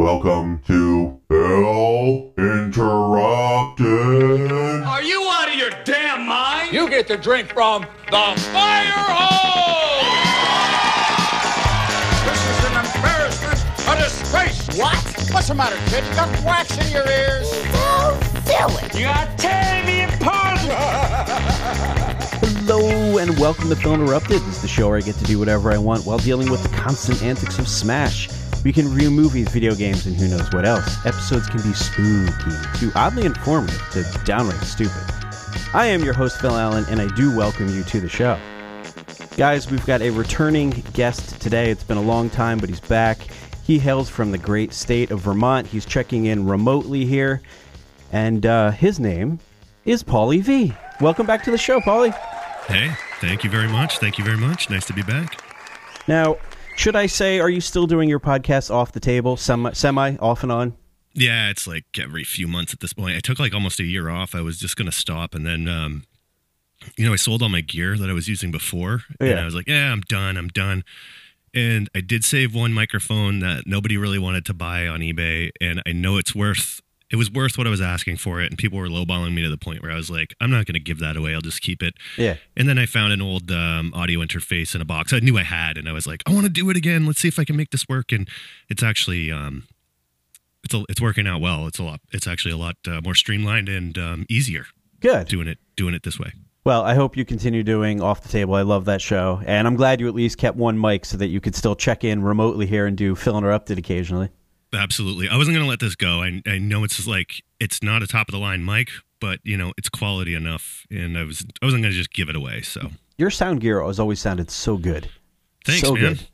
Welcome to Hell Interrupted. Are you out of your damn mind? You get to drink from the fire hose! This is an embarrassment, a disgrace! What? What's the matter, kid? You got wax in your ears? Don't do it. You are tearing me apart! Hello and welcome to Film Interrupted. This is the show where I get to do whatever I want while dealing with the constant antics of Smash. We can review movies, video games, and who knows what else. Episodes can be spooky, to oddly informative, to downright stupid. I am your host, Phil Allen, and I do welcome you to the show. Guys, we've got a returning guest today. It's been a long time, but he's back. He hails from the great state of Vermont. He's checking in remotely here, and uh, his name is Paulie V. Welcome back to the show, Paulie. Hey, thank you very much. Thank you very much. Nice to be back. Now, should I say, are you still doing your podcast off the table, semi, semi off and on? Yeah, it's like every few months at this point. I took like almost a year off. I was just going to stop and then um you know, I sold all my gear that I was using before and I was like, "Yeah, I'm done. I'm done." And I did save one microphone that nobody really wanted to buy on eBay and I know it's worth it was worth what I was asking for it and people were lowballing me to the point where I was like, "I'm not going to give that away. I'll just keep it." Yeah. And then I found an old um, audio interface in a box I knew I had, and I was like, I want to do it again. Let's see if I can make this work. And it's actually um, it's a, it's working out well. It's a lot. It's actually a lot uh, more streamlined and um, easier Good. doing it doing it this way. Well, I hope you continue doing off the table. I love that show, and I'm glad you at least kept one mic so that you could still check in remotely here and do Phil Interrupted occasionally. Absolutely. I wasn't going to let this go. I, I know it's like it's not a top of the line mic, but you know it's quality enough, and I was I wasn't going to just give it away. So Your sound gear has always sounded so good. thanks, so man. good.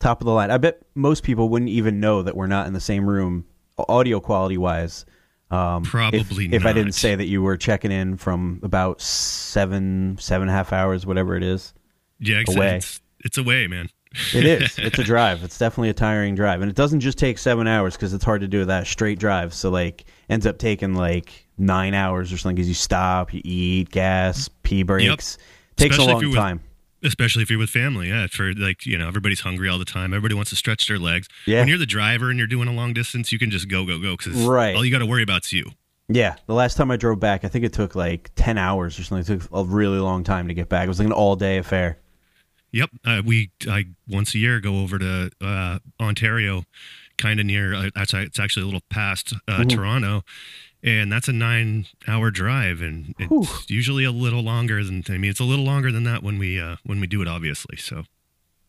Top of the line. I bet most people wouldn't even know that we're not in the same room, audio quality wise. Um, Probably if, if I didn't say that you were checking in from about seven, seven and a half hours, whatever it is. Yeah, it's, Away. it's it's away, man. It is. It's a drive. It's definitely a tiring drive, and it doesn't just take seven hours because it's hard to do that straight drive. So like, ends up taking like nine hours or something because you stop, you eat, gas, pee breaks. Takes Especially a long with- time. especially if you're with family yeah for like you know everybody's hungry all the time everybody wants to stretch their legs Yeah. when you're the driver and you're doing a long distance you can just go go go because Right. all you got to worry about is you Yeah, the last time I drove back, I think it took like ten hours or something. It took a really long time to get back. It was like an all day affair. Yep uh, we i once a year go over to uh, ontario kind of near uh, it's, it's actually a little past uh, toronto and that's a nine hour drive and it's Whew. usually a little longer than i mean it's a little longer than that when we uh, when we do it obviously so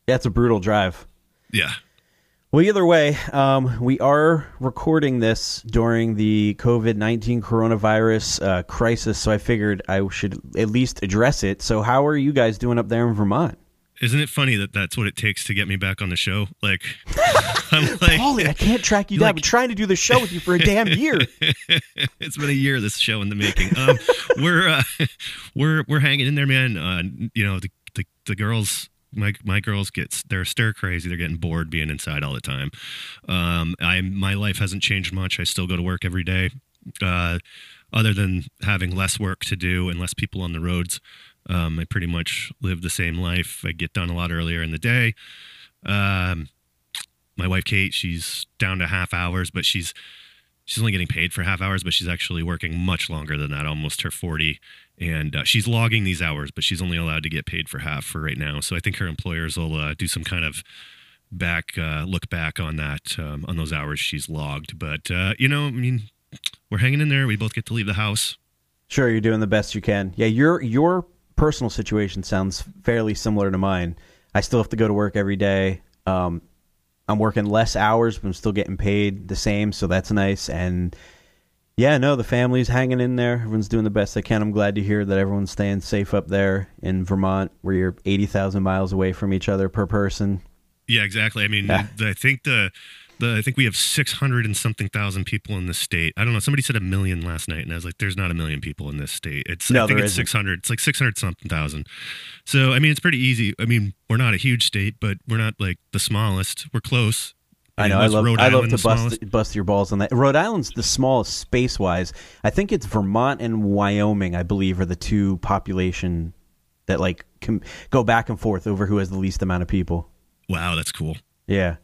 Yeah, it's a brutal drive. yeah Well, either way, um, we are recording this during the COVID 19 coronavirus uh, crisis, so I figured I should at least address it. So, how are you guys doing up there in Vermont? Isn't it funny that that's what it takes to get me back on the show like i'm like Paulie, I can't track you down. I've been trying to do the show with you for a damn year. it's been a year this show in the making. Um, we're uh, we're we're hanging in there, man. Uh, you know the, the the girls. My my girls get they're stir crazy. They're getting bored being inside all the time. Um, I my life hasn't changed much. I still go to work every day. Uh, other than having less work to do and less people on the roads, um, I pretty much live the same life. I get done a lot earlier in the day. Um, my wife Kate, she's down to half hours, but she's she's only getting paid for half hours, but she's actually working much longer than that, almost her 40. And uh, she's logging these hours, but she's only allowed to get paid for half for right now. So I think her employers will uh, do some kind of back uh, look back on that um, on those hours she's logged. But uh, you know, I mean, we're hanging in there. We both get to leave the house. Sure, you're doing the best you can. Yeah, your your personal situation sounds fairly similar to mine. I still have to go to work every day. Um, I'm working less hours, but I'm still getting paid the same, so that's nice. And yeah, no, the family's hanging in there. Everyone's doing the best they can. I'm glad to hear that everyone's staying safe up there in Vermont, where you're 80,000 miles away from each other per person. Yeah, exactly. I mean, Yeah. I think the the I think we have six hundred and something thousand people in the state. I don't know. Somebody said a million last night, and I was like, "There's not a million people in this state." It's No, I think it's isn't. six hundred. It's like six hundred something thousand. So I mean, it's pretty easy. I mean, we're not a huge state, but we're not like the smallest. We're close. I know. mean, I love. Rhode I love Island to bust bust your balls on that. Rhode Island's the smallest space wise. I think it's Vermont and Wyoming. I believe are the two population that like com- go back and forth over who has the least amount of people. Wow, that's cool. Yeah.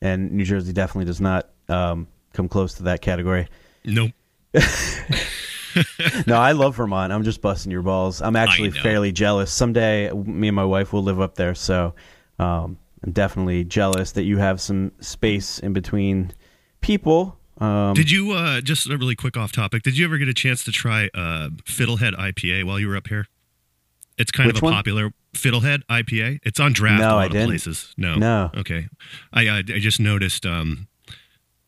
And New Jersey definitely does not um, come close to that category. Nope. no, I love Vermont. I'm just busting your balls. I'm actually fairly jealous. Someday, me and my wife will live up there, so um, I'm definitely jealous that you have some space in between people. Um, Did you uh just a really quick off topic? Did you ever get a chance to try uh Fiddlehead IPA while you were up here? It's kind of a one? popular Fiddlehead IPA. It's on draft No, a lot I of didn't. places. No, No. Okay, I uh, I just noticed um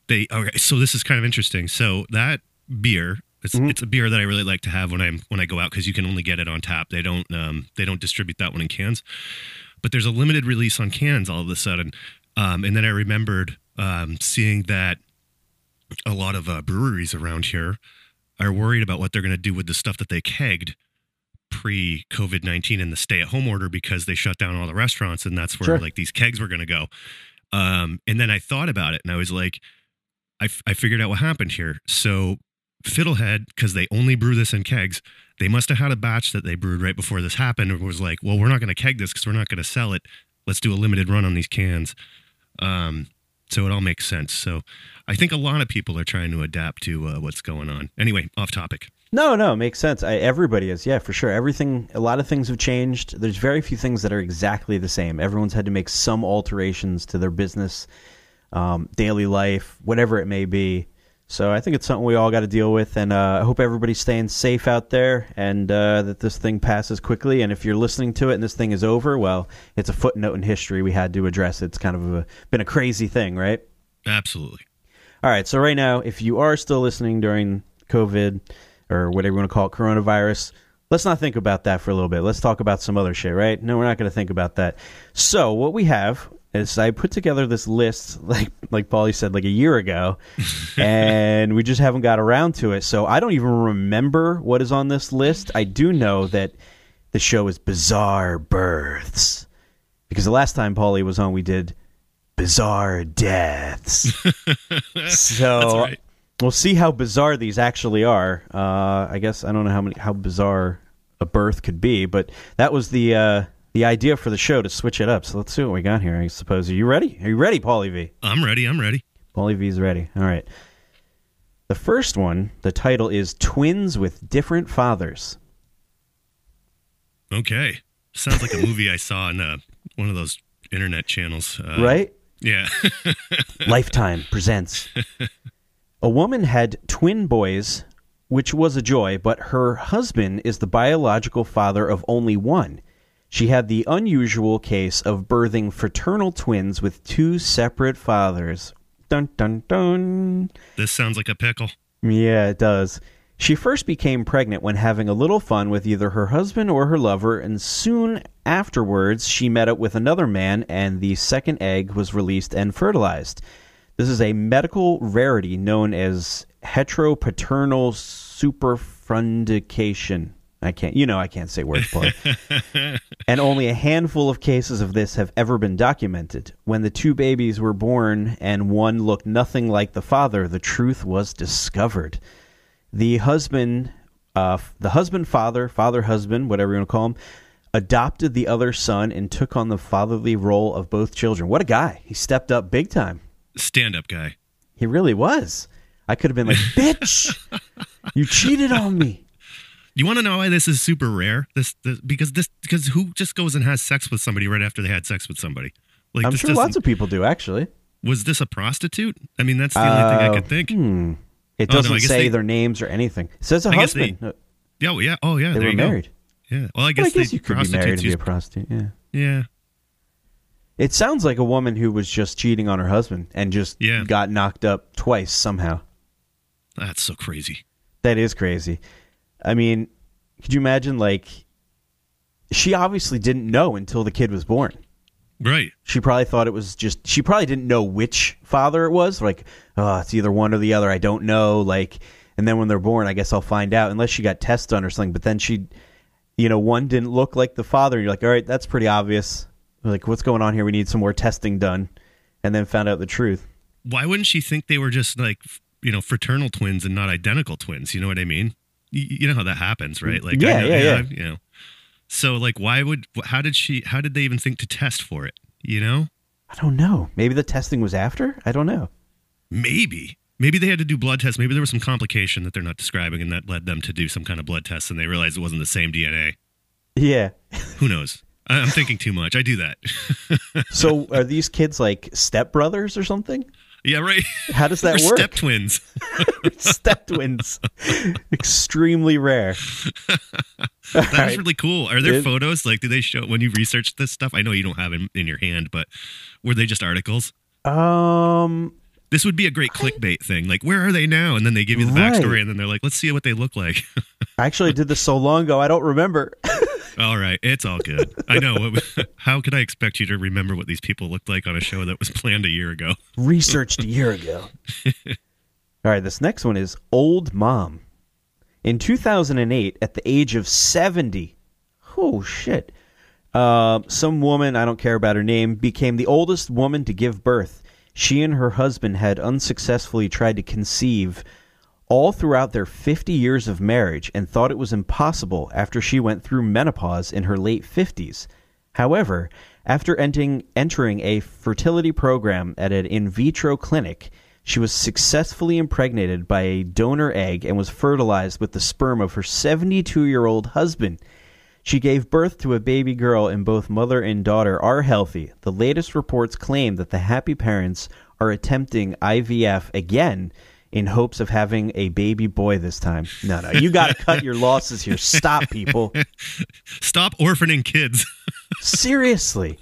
they okay. So this is kind of interesting. So that beer. It's, Mm-hmm. it's a beer that I really like to have when I'm when I go out because you can only get it on tap. They don't um, they don't distribute that one in cans, but there's a limited release on cans all of a sudden. Um, and then I remembered um, seeing that a lot of uh, breweries around here are worried about what they're going to do with the stuff that they kegged pre COVID 19 and the stay at home order because they shut down all the restaurants and that's where Sure. like these kegs were going to go. Um, and then I thought about it and I was like, I, f- I figured out what happened here. So Fiddlehead, because they only brew this in kegs, they must have had a batch that they brewed right before this happened and was like, well, we're not going to keg this because we're not going to sell it. Let's do a limited run on these cans. Um, so it all makes sense. So I think a lot of people are trying to adapt to uh, what's going on. Anyway, off topic. No, no, it makes sense. I, everybody is, yeah, for sure. Everything, a lot of things have changed. There's very few things that are exactly the same. Everyone's had to make some alterations to their business, um, daily life, whatever it may be. So I think it's something we all got to deal with, and uh, I hope everybody's staying safe out there, and uh, that this thing passes quickly. And if you're listening to it and this thing is over, well, it's a footnote in history. We had to address it. It's kind of a, been a crazy thing, right? Absolutely. All right. So right now, if you are still listening during COVID or whatever you want to call it, coronavirus, let's not think about that for a little bit. Let's talk about some other shit, right? No, we're not going to think about that. So what we have is I put together this list, like like Paulie said, like a year ago, and we just haven't got around to it. So I don't even remember what is on this list. I do know that the show is Bizarre Births because the last time Paulie was on, we did Bizarre Deaths. so That's right. We'll see how bizarre these actually are. Uh, I guess I don't know how many how bizarre a birth could be, but that was the uh, the idea for the show to switch it up. So let's see what we got here. I suppose. Are you ready? Are you ready, Paulie V? I'm ready. I'm ready. Paulie V's ready. All right. The first one, the title is Twins with Different Fathers. Okay. Sounds like a movie I saw on uh, one of those internet channels. Uh, right? Yeah. Lifetime presents. A woman had twin boys, which was a joy, but her husband is the biological father of only one. She had the unusual case of birthing fraternal twins with two separate fathers. Dun dun dun. this sounds like a pickle. Yeah, it does. She first became pregnant when having a little fun with either her husband or her lover, and soon afterwards she met up with another man, and the second egg was released and fertilized. This is a medical rarity known as heteropaternal superfundication. I can't, you know, I can't say words, Paul. and only a handful of cases of this have ever been documented. When the two babies were born and one looked nothing like the father, the truth was discovered. The husband, uh, the husband, father, father, husband, whatever you want to call him, adopted the other son and took on the fatherly role of both children. What a guy! He stepped up big time. Stand up guy. He really was. I could have been like, "Bitch, you cheated on me." You want to know why this is super rare? This, this because this because who just goes and has sex with somebody right after they had sex with somebody? Like I'm this sure lots of people do actually. was this a prostitute? I mean, that's the only thing I could think. Hmm. It Oh, doesn't I guess say they- their names or anything. It says a I guess they- Uh, Yeah, well, yeah. Oh, yeah. they were you go. married. Yeah. Well, I guess, I guess they you could be married and be a prostitute. Yeah. Yeah. It sounds like a woman who was just cheating on her husband and just Yeah. got knocked up twice somehow. That's so crazy. That is crazy. I mean, could you imagine like she obviously didn't know until the kid was born. Right. She probably thought it was just she probably didn't know which father it was. Like, oh, it's either one or the other. I don't know. Like, and then when they're born, I guess I'll find out unless she got tests done or something. But then she, you know, one didn't look like the father. And you're like, all right, that's pretty obvious. Like, what's going on here? We need some more testing done. And then found out the truth. Why wouldn't she think they were just like, you know, fraternal twins and not identical twins? You know what I mean? You, you know how that happens, right? Like, Yeah, know, yeah, yeah. You know. So, like, why would? How did she? How did they even think to test for it? You know? I don't know. Maybe the testing was after. I don't know. Maybe. Maybe they had to do blood tests. Maybe there was some complication that they're not describing, and that led them to do some kind of blood test, and they realized it wasn't the same DNA. Yeah. Who knows? I'm thinking too much. I do that. So are these kids like stepbrothers or something? yeah, right. How does that Or work? step twins. Step twins. Extremely rare. That's right. really cool. Are there It- photos? Like, do they show when you research this stuff? I know you don't have it in your hand, but were they just articles? Um, This would be a great clickbait thing. Like, where are they now? And then they give you the Right. backstory, and then they're like, let's see what they look like. I actually did this so long ago, I don't remember. All right, it's all good. I know. How could I expect you to remember what these people looked like on a show that was planned a year ago? Researched a year ago. All right, this next one is Old Mom. In 2008, at the age of 70, oh shit, uh, some woman, I don't care about her name, became the oldest woman to give birth. She and her husband had unsuccessfully tried to conceive all throughout their 50 years of marriage and thought it was impossible after she went through menopause in her late 50s. However, after entering, entering a fertility program at an in vitro clinic, she was successfully impregnated by a donor egg and was fertilized with the sperm of her 72 year old husband. She gave birth to a baby girl, and both mother and daughter are healthy. The latest reports claim that the happy parents are attempting IVF again in hopes of having a baby boy this time. No, no, you got to cut your losses here. Stop, people. Stop orphaning kids. Seriously.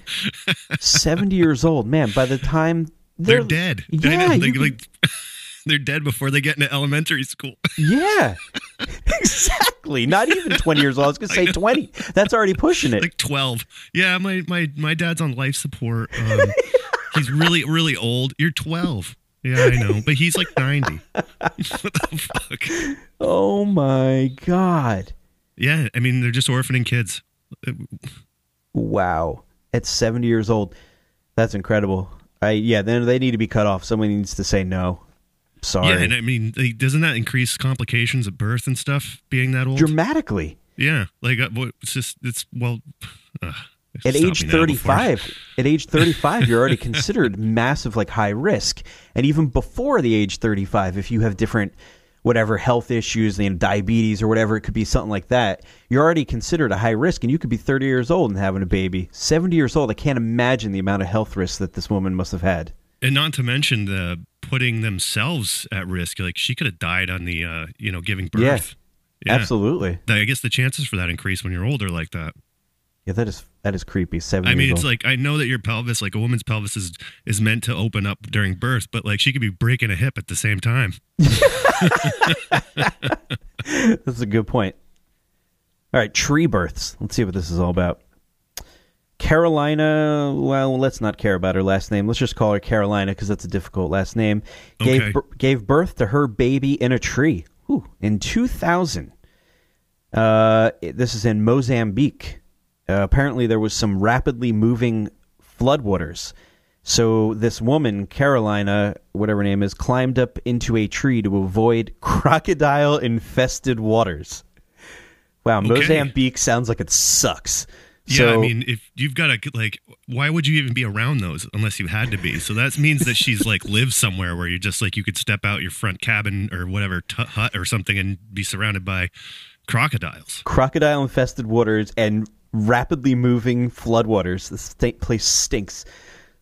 70 years old. Man, by the time They're, dead. Yeah, you they, like, they're dead before they get into elementary school. Yeah. exactly. Not even 20 years old. I was to say 20. That's already pushing it. like 12 yeah my my my dad's on life support um, he's really really old you're 12 yeah i know but he's like 90 what the fuck oh my god. yeah i mean they're just orphaning kids Wow. At 70 years old. That's incredible. I yeah, then they need to be cut off. Someone needs to say no. Sorry. yeah and i mean like, doesn't that increase complications at birth and stuff being that old Dramatically. yeah like uh, it's just it's well uh, At age me now before- 35, at age 35, you're already considered massive like high risk. And even before the age 35, if you have different whatever health issues, you know, diabetes or whatever, it could be something like that. You're already considered a high risk, and you could be 30 years old and having a baby. 70 years old, I can't imagine the amount of health risks that this woman must have had. and not to mention the putting themselves at risk like she could have died on the uh you know giving birth Yeah. Yeah. Absolutely. I guess the chances for that increase when you're older like that. Yeah, that is that is creepy. 70 I mean, it's old. like I know that your pelvis, like a woman's pelvis, is is meant to open up during birth, but like she could be breaking a hip at the same time. That's a good point. All right, tree births. Let's see what this is all about. Carolina, well, let's not care about her last name. Let's just call her Carolina because that's a difficult last name. Gave Okay. bir- gave birth to her baby in a tree. Ooh, in 2000. Uh, this is in Mozambique. Uh, apparently, there was some rapidly moving floodwaters. So this woman, Carolina, whatever her name is, climbed up into a tree to avoid crocodile-infested waters. Wow, Okay. Mozambique sounds like it sucks. Yeah, so, I mean, if you've got to like, why would you even be around those unless you had to be? So that means that she's like lives somewhere where you just like you could step out your front cabin or whatever t- hut or something and be surrounded by crocodiles. crocodile infested waters and rapidly moving floodwaters. This sta- place stinks.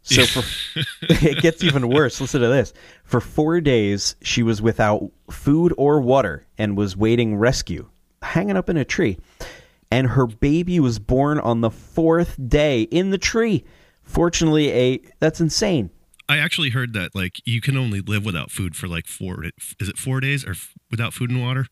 So for, it gets even worse. Listen to this. For four days, she was without food or water and was waiting rescue, hanging up in a tree. And her baby was born on the fourth day in the tree. Fortunately, a that's insane. I actually heard that like you can only live without food for like four. Is it four days or f- without food and water?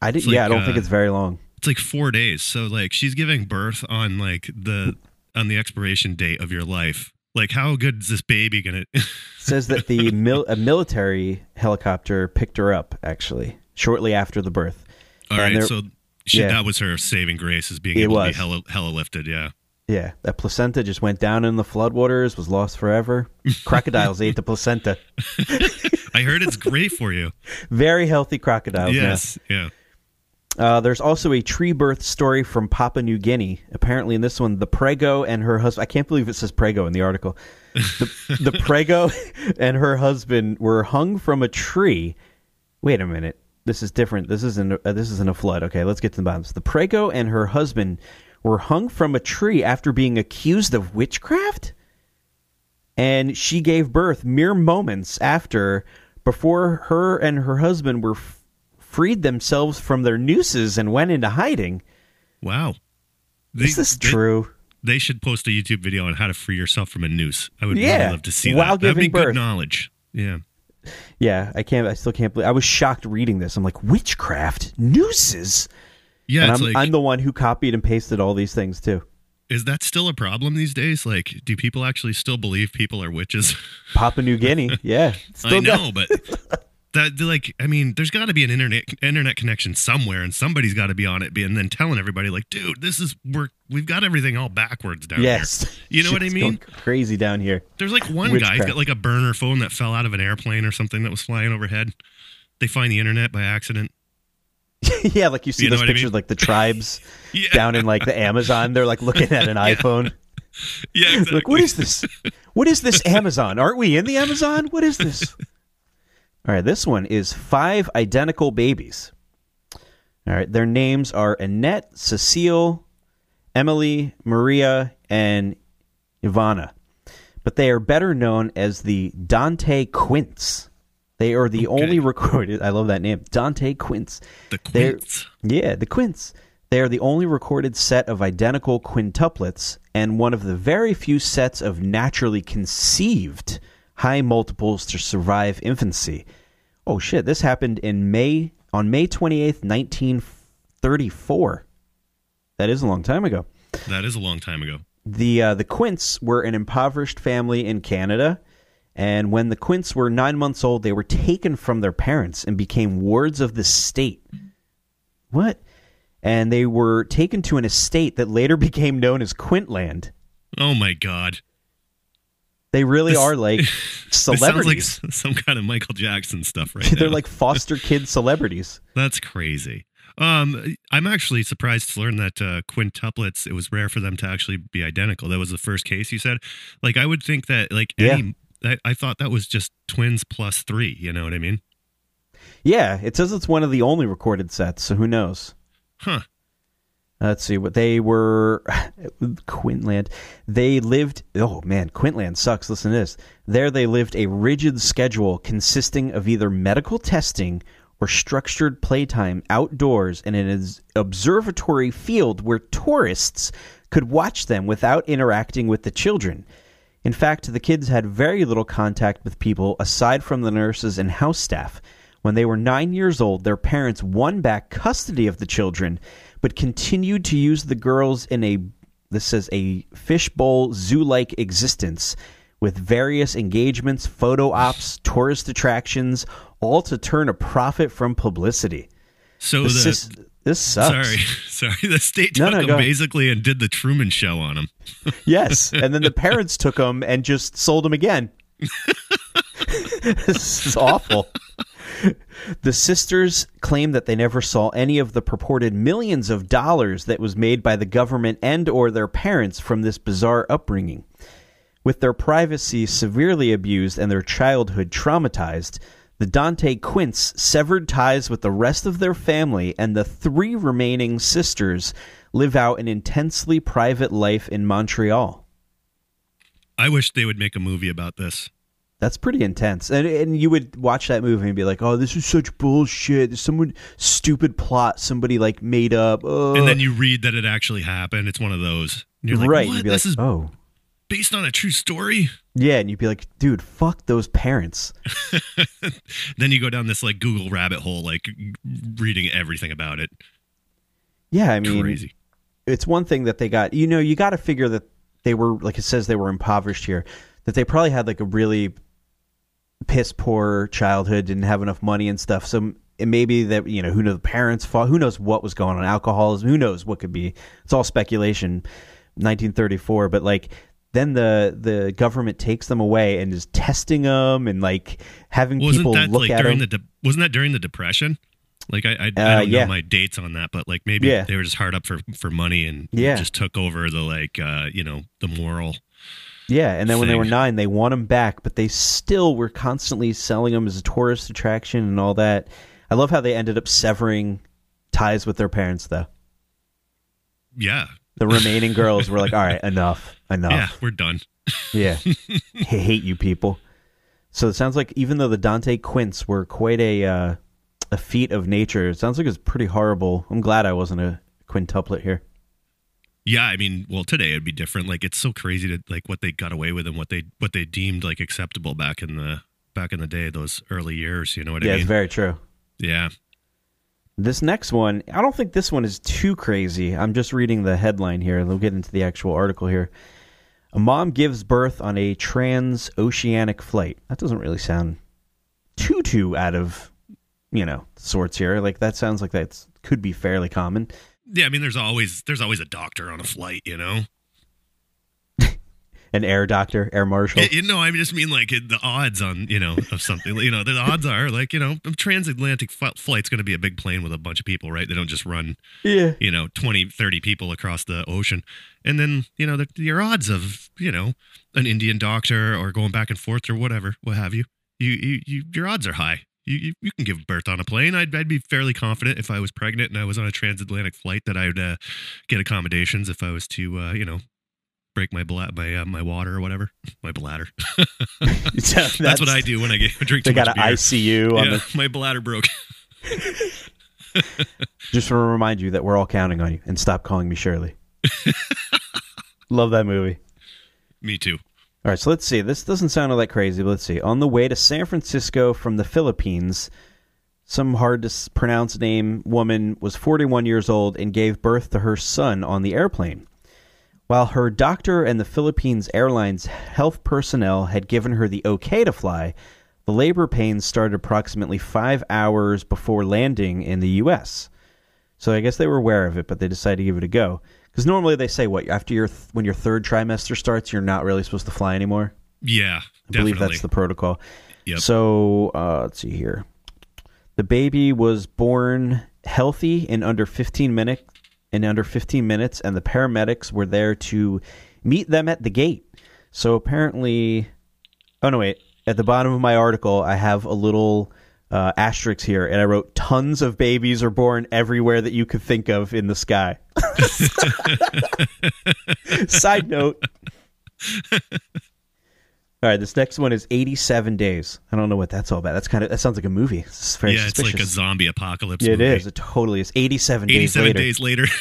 I did. Like, yeah, I don't think uh, it's very long. It's like four days. So like she's giving birth on like the on the expiration date of your life. Like how good is this baby gonna? says that the mil- a military helicopter picked her up actually shortly after the birth. All And right, so she, yeah. that was her saving grace is being It able was. to be hella, hella lifted. Yeah. Yeah, that placenta just went down in the floodwaters, was lost forever. Crocodiles ate the placenta. I heard it's great for you. Very healthy crocodiles. now. yes. Yeah. Uh, there's also a tree birth story from Papua New Guinea. Apparently, in this one, the Prego and her husband. I can't believe it says Prego in the article. The, the Prego and her husband were hung from a tree. Wait a minute. This is different. This isn't. Uh, this isn't a flood. Okay, let's get to the bottom. The Prego and her husband were hung from a tree after being accused of witchcraft, and she gave birth mere moments after, before her and her husband were freed themselves from their nooses and went into hiding. Wow. Is this they- true? They should post a YouTube video on how to free yourself from a noose. I would Yeah, really love to see while that. That'd be birth. good knowledge. Yeah. Yeah, I can't. I still can't believe. I was shocked reading this. I'm like, witchcraft, nooses. Yeah, I'm, like, I'm the one who copied and pasted all these things too. is that still a problem these days? Like, do people actually still believe people are witches? Papua New Guinea, yeah, still I know, but that like, I mean, there's got to be an internet internet connection somewhere, and somebody's got to be on it, and then telling everybody like, dude, this is we're we've got everything all backwards down yes, here. You know what I mean? crazy down here. There's like one guy, he's Witchcraft. got like a burner phone that fell out of an airplane or something that was flying overhead. They find the internet by accident. yeah, like you see You those what I pictures, mean? like the tribes Yeah, down in like the Amazon. They're like looking at an iPhone. yeah, exactly. Like, what is this? What is this Amazon? Aren't we in the Amazon? What is this? All right, this one is five identical babies. All right, their names are Annette, Cecile, Emily, Maria, and Ivana. But they are better known as the Dante Quints. They are the Okay. only recorded. I love that name, Dante Quints. The They're- quints. Yeah, the quints. They are the only recorded set of identical quintuplets and one of the very few sets of naturally conceived high multiples to survive infancy. Oh shit, this happened in May on May 28th, 1934. That is a long time ago. That is a long time ago. The uh, the Quints were an impoverished family in Canada, and when the Quints were nine months old, they were taken from their parents and became wards of the state. What? And they were taken to an estate that later became known as Quintland. Oh my god. They really This- are like sounds like celebrities. some kind of Michael Jackson stuff right They're now. like foster kid celebrities. That's crazy. Um, I'm actually surprised to learn that uh, quintuplets. It was rare for them to actually be identical. That was the first case you said. Like I would think that like any. I, I thought that was just twins plus three. You know what I mean? Yeah, it says it's one of the only recorded sets, so who knows? Huh. Let's see what they were. Quintland. They lived. Oh man, Quintland sucks. Listen to this. There, they lived a rigid schedule consisting of either medical testing or structured playtime outdoors in an observatory field where tourists could watch them without interacting with the children. In fact, the kids had very little contact with people aside from the nurses and house staff. When they were nine years old, their parents won back custody of the children, but continued to use the girls in a this says a fishbowl zoo-like existence with various engagements, photo ops, tourist attractions, all to turn a profit from publicity. So this, the, sis- this sucks. sorry, sorry. The state took no, them basically and did the Truman Show on them. Yes, and then the parents took them and just sold them again. this is awful. The sisters claim that they never saw any of the purported millions of dollars that was made by the government and or their parents from this bizarre upbringing. With their privacy severely abused and their childhood traumatized, the Dante Quints severed ties with the rest of their family, and the three remaining sisters live out an intensely private life in Montreal. I wish they would make a movie about this. That's pretty intense. And and you would watch that movie and be like, "Oh, this is such bullshit. There's Someone stupid plot somebody like made up." Oh. And then you read that it actually happened. It's one of those. And you're like, right, What? you'd be this like, is "Oh, based on a true story. yeah," and you'd be like, "Dude, fuck those parents." Then you go down this like Google rabbit hole, like reading everything about it. Yeah, I mean, Crazy. it's one thing that they got. You know, you got to figure that they were like it says they were impoverished here. That they probably had like a really piss poor childhood, didn't have enough money and stuff. So it may be that you know who knows the parents fought. Who knows what was going on? Alcoholism. Who knows what could be? It's all speculation. 1934, but like then the the government takes them away and is testing them and like having Wasn't people that look like at during them. the de- wasn't that during the depression? Like I, I, I Uh, don't yeah. know my dates on that, but like maybe Yeah. they were just hard up for for money and Yeah. just took over the like uh you know the moral. Yeah, and then when they were nine, they want them back, but they still were constantly selling them as a tourist attraction and all that. I love how they ended up severing ties with their parents, though. Yeah, The remaining girls were like, "All right, enough, enough." yeah, we're done. Yeah. I hate you people. So it sounds like even though the Dante Quints were quite a uh, a feat of nature, it sounds like it's pretty horrible. I'm glad I wasn't a quintuplet here. Yeah, I mean, well, today it'd be different. Like it's so crazy to like what they got away with and what they what they deemed like acceptable back in the back in the day, those early years. You know what yeah, I mean? Yeah, it's very true. yeah. This next one, I don't think this one is too crazy. I'm just reading the headline here. We'll get into the actual article here. A mom gives birth on a transoceanic flight. That doesn't really sound too too out of you know sorts here. Like that sounds like that could be fairly common. Yeah, I mean, there's always there's always a doctor on a flight, you know. An air doctor, air marshal. You know, I just mean like the odds on you know of something. You know, the odds are like you know, a transatlantic flight's going to be a big plane with a bunch of people, right? They don't just run yeah. you know 20 30 people across the ocean and then you know the, your odds of you know an indian doctor or going back and forth or whatever what have you you, you, you your odds are high you, you, can give birth on a plane I'd, I'd be fairly confident if i was pregnant and i was on a transatlantic flight that i would uh, get accommodations if i was to uh, you know break my bla- my uh, my water or whatever my bladder that's, that's, what i do when i get drink too They got an beer. ICU on yeah, the. my bladder broke Just to remind you that we're all counting on you, and stop calling me Shirley. Love that movie. me too All right, so let's see. This doesn't sound all that crazy, but let's see. On the way to San Francisco from the Philippines, some hard to pronounce name woman was 41 years old and gave birth to her son on the airplane. While her doctor and the Philippines Airlines health personnel had given her the okay to fly, the labor pains started approximately five hours before landing in the U.S. So I guess they were aware of it, but they decided to give it a go. Because normally they say what after your th- when your third trimester starts, you're not really supposed to fly anymore. yeah I believe that's the protocol. Yep. So uh, let's see here. The baby was born healthy in under 15 minutes. In under 15 minutes, and the paramedics were there to meet them at the gate. So apparently, oh no, wait. At the bottom of my article, I have a little uh, asterisk here, and I wrote tons of babies are born everywhere that you could think of in the sky. Side note. All right, this next one is 87 days. I don't know what that's all about. That's kind of that sounds like a movie. It's very yeah, it's like a zombie apocalypse. Yeah, it movie. is. It totally is. 87, days 87 later. days later.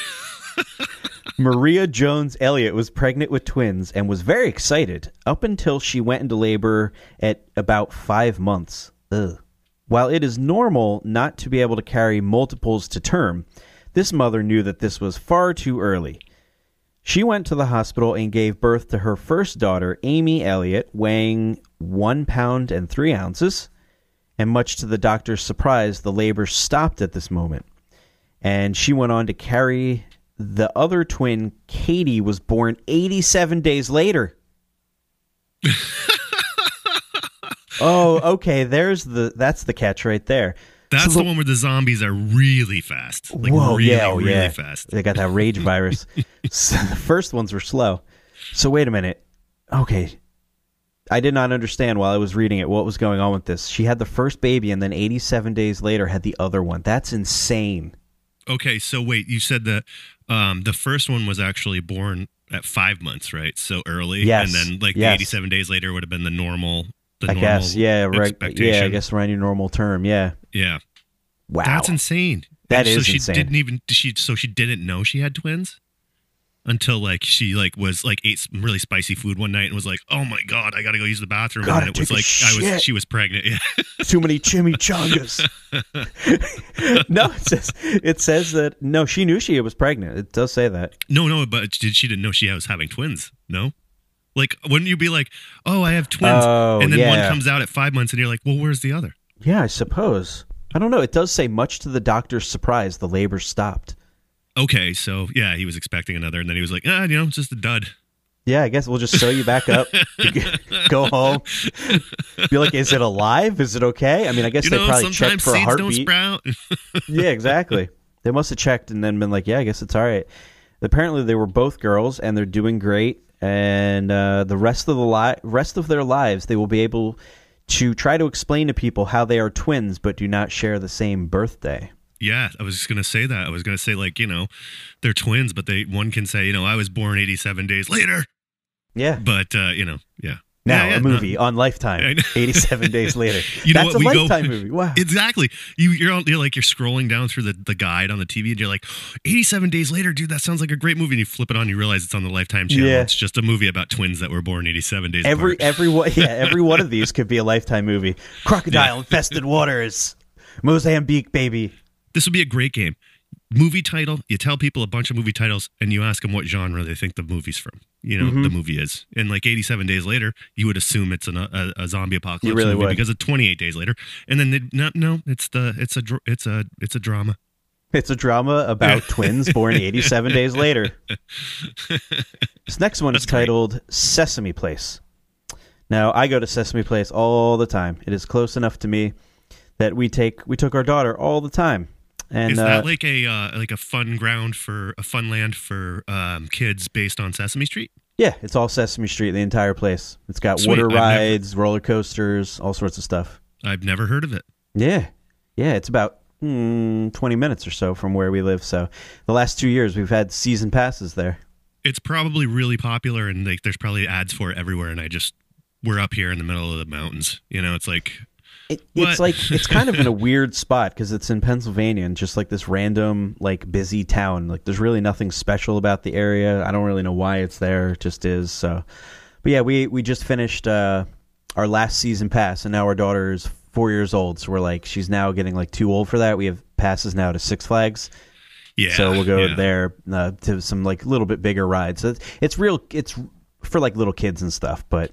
Maria Jones Elliott was pregnant with twins and was very excited up until she went into labor at about five months. Ugh. While it is normal not to be able to carry multiples to term, this mother knew that this was far too early. She went to the hospital and gave birth to her first daughter, Amy Elliott, weighing one pound and three ounces. And much to the doctor's surprise, the labor stopped at this moment and she went on to carry the other twin katie was born 87 days later oh okay there's the that's the catch right there That's So the one where the zombies are really fast. Like Whoa, really, yeah, oh, really yeah. fast. they got that rage virus so the first ones were slow so wait a minute okay i did not understand while i was reading it what was going on with this she had the first baby and then 87 days later had the other one that's insane Okay, so wait, you said that um, the first one was actually born at five months, right? So early. Yes, And then like yes. the 87 days later would have been the normal. I guess yeah right yeah i guess around your normal term yeah Yeah. wow That's insane. That And so she insane. didn't even she so she didn't know she had twins until like she like was like ate some really spicy food one night and was like, "Oh my god, I got to go use the bathroom." Gotta and then it was like I was she was pregnant. Yeah. too many chimichangas. no, it says it says that no, she knew she was pregnant. It does say that. no, no, but did she didn't know she was having twins? No. Like wouldn't you be like, "Oh, I have twins." Oh, and then one comes out at 5 months and you're like, "Well, where's the other?" Yeah, I suppose. I don't know. It does say much to the doctor's surprise, the labor stopped. Okay, so yeah, he was expecting another and then he was like, "Ah, you know, it's just a dud." Yeah, I guess we'll just sew you back up. go home. Be like, is it alive? Is it okay? I mean, I guess You they know, probably checked sometimes for a seeds don't heartbeat. sprout. yeah, exactly. They must have checked and then been like, yeah, I guess it's all right. Apparently, they were both girls and they're doing great. And uh, the rest of the li- rest of their lives, they will be able to try to explain to people how they are twins but do not share the same birthday. Yeah, I was just gonna say that. I was gonna say like you know, they're twins, but they one can say you know I was born 87 days later, Yeah. but uh, you know, yeah. Now Yeah, yeah, a no. movie on Lifetime, 87 days later. You know That's what? a We go- Lifetime movie. Wow. Exactly. You you're on, you're like you're scrolling down through the, the guide on the TV and you're like, 87 days later, dude, that sounds like a great movie. And you flip it on, you realize it's on the Lifetime channel. Yeah. It's just a movie about twins that were born 87 days Every apart. every one, yeah, every one of these could be a Lifetime movie. Crocodile infested waters, Mozambique, baby. This would be a great game. Movie title. You tell people a bunch of movie titles, and you ask them what genre they think the movie's from. You know, Mm-hmm. the movie is. And like 87 days later, you would assume it's an, a, a zombie apocalypse really movie would. because of 28 days later. And then they no, no, it's the it's a it's a it's a drama. It's a drama about twins born 87 days later. This next one is That's great. titled Sesame Place. Now, I go to Sesame Place all the time. It is close enough to me that we take we took our daughter all the time. And is uh, that like a uh, like a fun ground for a fun land for um, kids based on Sesame Street? yeah, it's all Sesame Street, the entire place. It's got Sweet. water I've never- rides, roller coasters, all sorts of stuff. I've never heard of it. Yeah. Yeah, it's about mm, 20 minutes or so from where we live. So the last two years, we've had season passes there. It's probably really popular, and like there's probably ads for it everywhere. And I just we're up here in the middle of the mountains. You know, it's like It, it's like it's kind of in a weird spot because it's in Pennsylvania and just like this random like busy town. Like there's really nothing special about the area. I don't really know why it's there. It just is. So, but yeah, we we just finished uh, our last season pass, and now our daughter is four years old. So we're like, she's now getting like too old for that. We have passes now to Six Flags. yeah. so we'll go yeah. there uh, to some like little bit bigger rides. So it's, it's real. It's for like little kids and stuff, but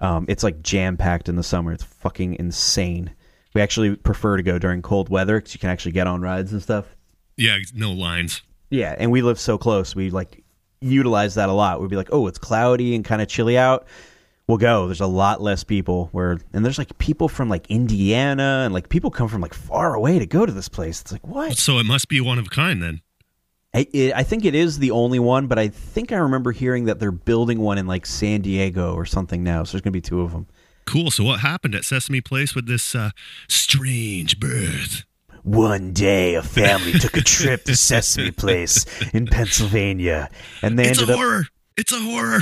um, it's like jam packed in the summer. It's fucking insane. We actually prefer to go during cold weather because you can actually get on rides and stuff. Yeah, no lines. Yeah, and we live so close. We like utilize that a lot. We'd be like, oh, it's cloudy and kind of chilly out. We'll go. There's a lot less people where, and there's like people from like Indiana and like people come from like far away to go to this place. It's like what? So it must be one of a kind then. I, it, I think it is the only one, but I think I remember hearing that they're building one in like San Diego or something now. So there's gonna be two of them. Cool. So what happened at Sesame Place with this uh, strange birth? One day, a family took a trip to Sesame Place in Pennsylvania, and they It's a ended up horror. It's a horror.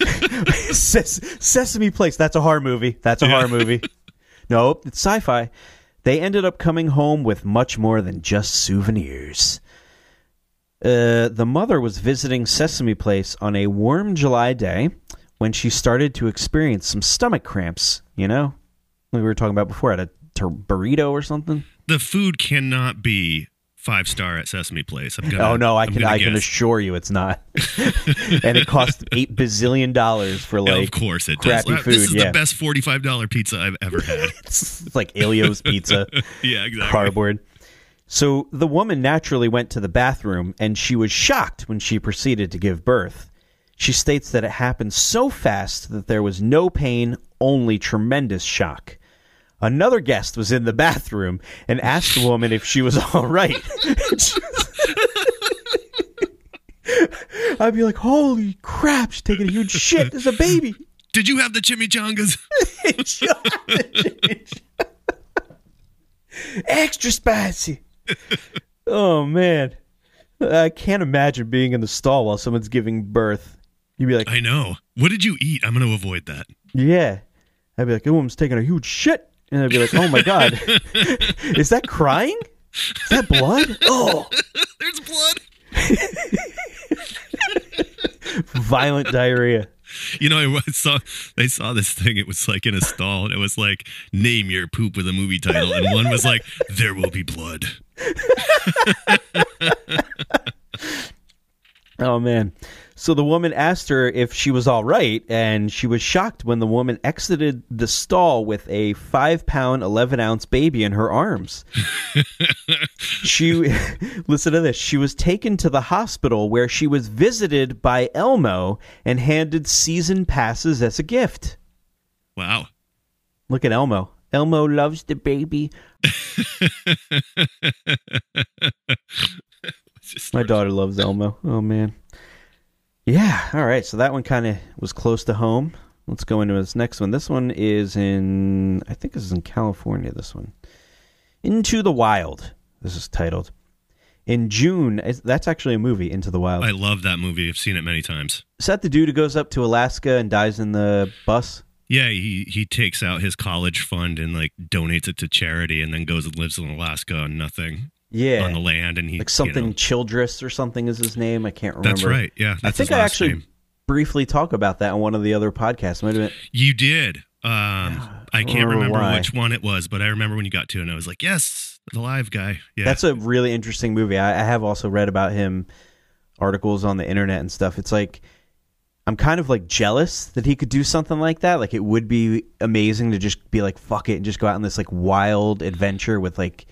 Ses- Sesame Place. That's a horror movie. That's a horror movie. Nope, it's sci-fi. They ended up coming home with much more than just souvenirs. Uh, the mother was visiting Sesame Place on a warm July day when she started to experience some stomach cramps. You know, like we were talking about before, at a tur- burrito or something. the food cannot be five star at Sesame Place. I'm gonna, oh no, I I'm can I can assure you it's not. and it cost eight bazillion dollars for Yeah, like of course it does. crappy Uh, This is yeah. the best forty-five dollar pizza I've ever had. it's like Ellio's Pizza. yeah, exactly. cardboard. So the woman naturally went to the bathroom and she was shocked when she proceeded to give birth. She states that it happened so fast that there was no pain, only tremendous shock. Another guest was in the bathroom and asked the woman if she was all right. I'd be like, holy crap, she's taking a huge shit. There's a baby. Did you have the chimichangas? extra spicy. Oh man, I can't imagine being in the stall while someone's giving birth. You'd be like, I know. What did you eat? I'm going to avoid that. yeah. I'd be like, that woman's taking a huge shit, and I'd be like, oh my god, is that crying? Is that blood? Oh, There's blood. violent diarrhea. You know, I saw I saw this thing. It was like in a stall, and it was like name your poop with a movie title, and one was like there will be blood. Oh man. So the woman asked her if she was all right, and she was shocked when the woman exited the stall with a five pound, 11 ounce baby in her arms. she, listen to this, she was taken to the hospital where she was visited by Elmo and handed season passes as a gift. Wow. Look at Elmo. Elmo loves the baby. My daughter loves Elmo. Oh man. Yeah. All right. So that one kind of was close to home. Let's go into this next one. This one is in. I think this is in California. This one. Into the Wild. This is titled. In June, that's actually a movie. Into the Wild. I love that movie. I've seen it many times. Is that the dude who goes up to Alaska and dies in the bus? Yeah, he he takes out his college fund and like donates it to charity, and then goes and lives in Alaska on nothing Yeah. on the land, and he like something You know, Childress or something is his name. I can't remember. that's right. Yeah, I think I actually name. briefly talk about that on one of the other podcasts. Been You did. Um, I can't remember which one it was, but I remember when you got to it, and I was like, "Yes, the live guy." Yeah, That's a really interesting movie. I, I have also read about him articles on the internet and stuff. It's like I'm kind of like jealous that he could do something like that. Like it would be amazing to just be like fuck it and just go out on this like wild adventure with like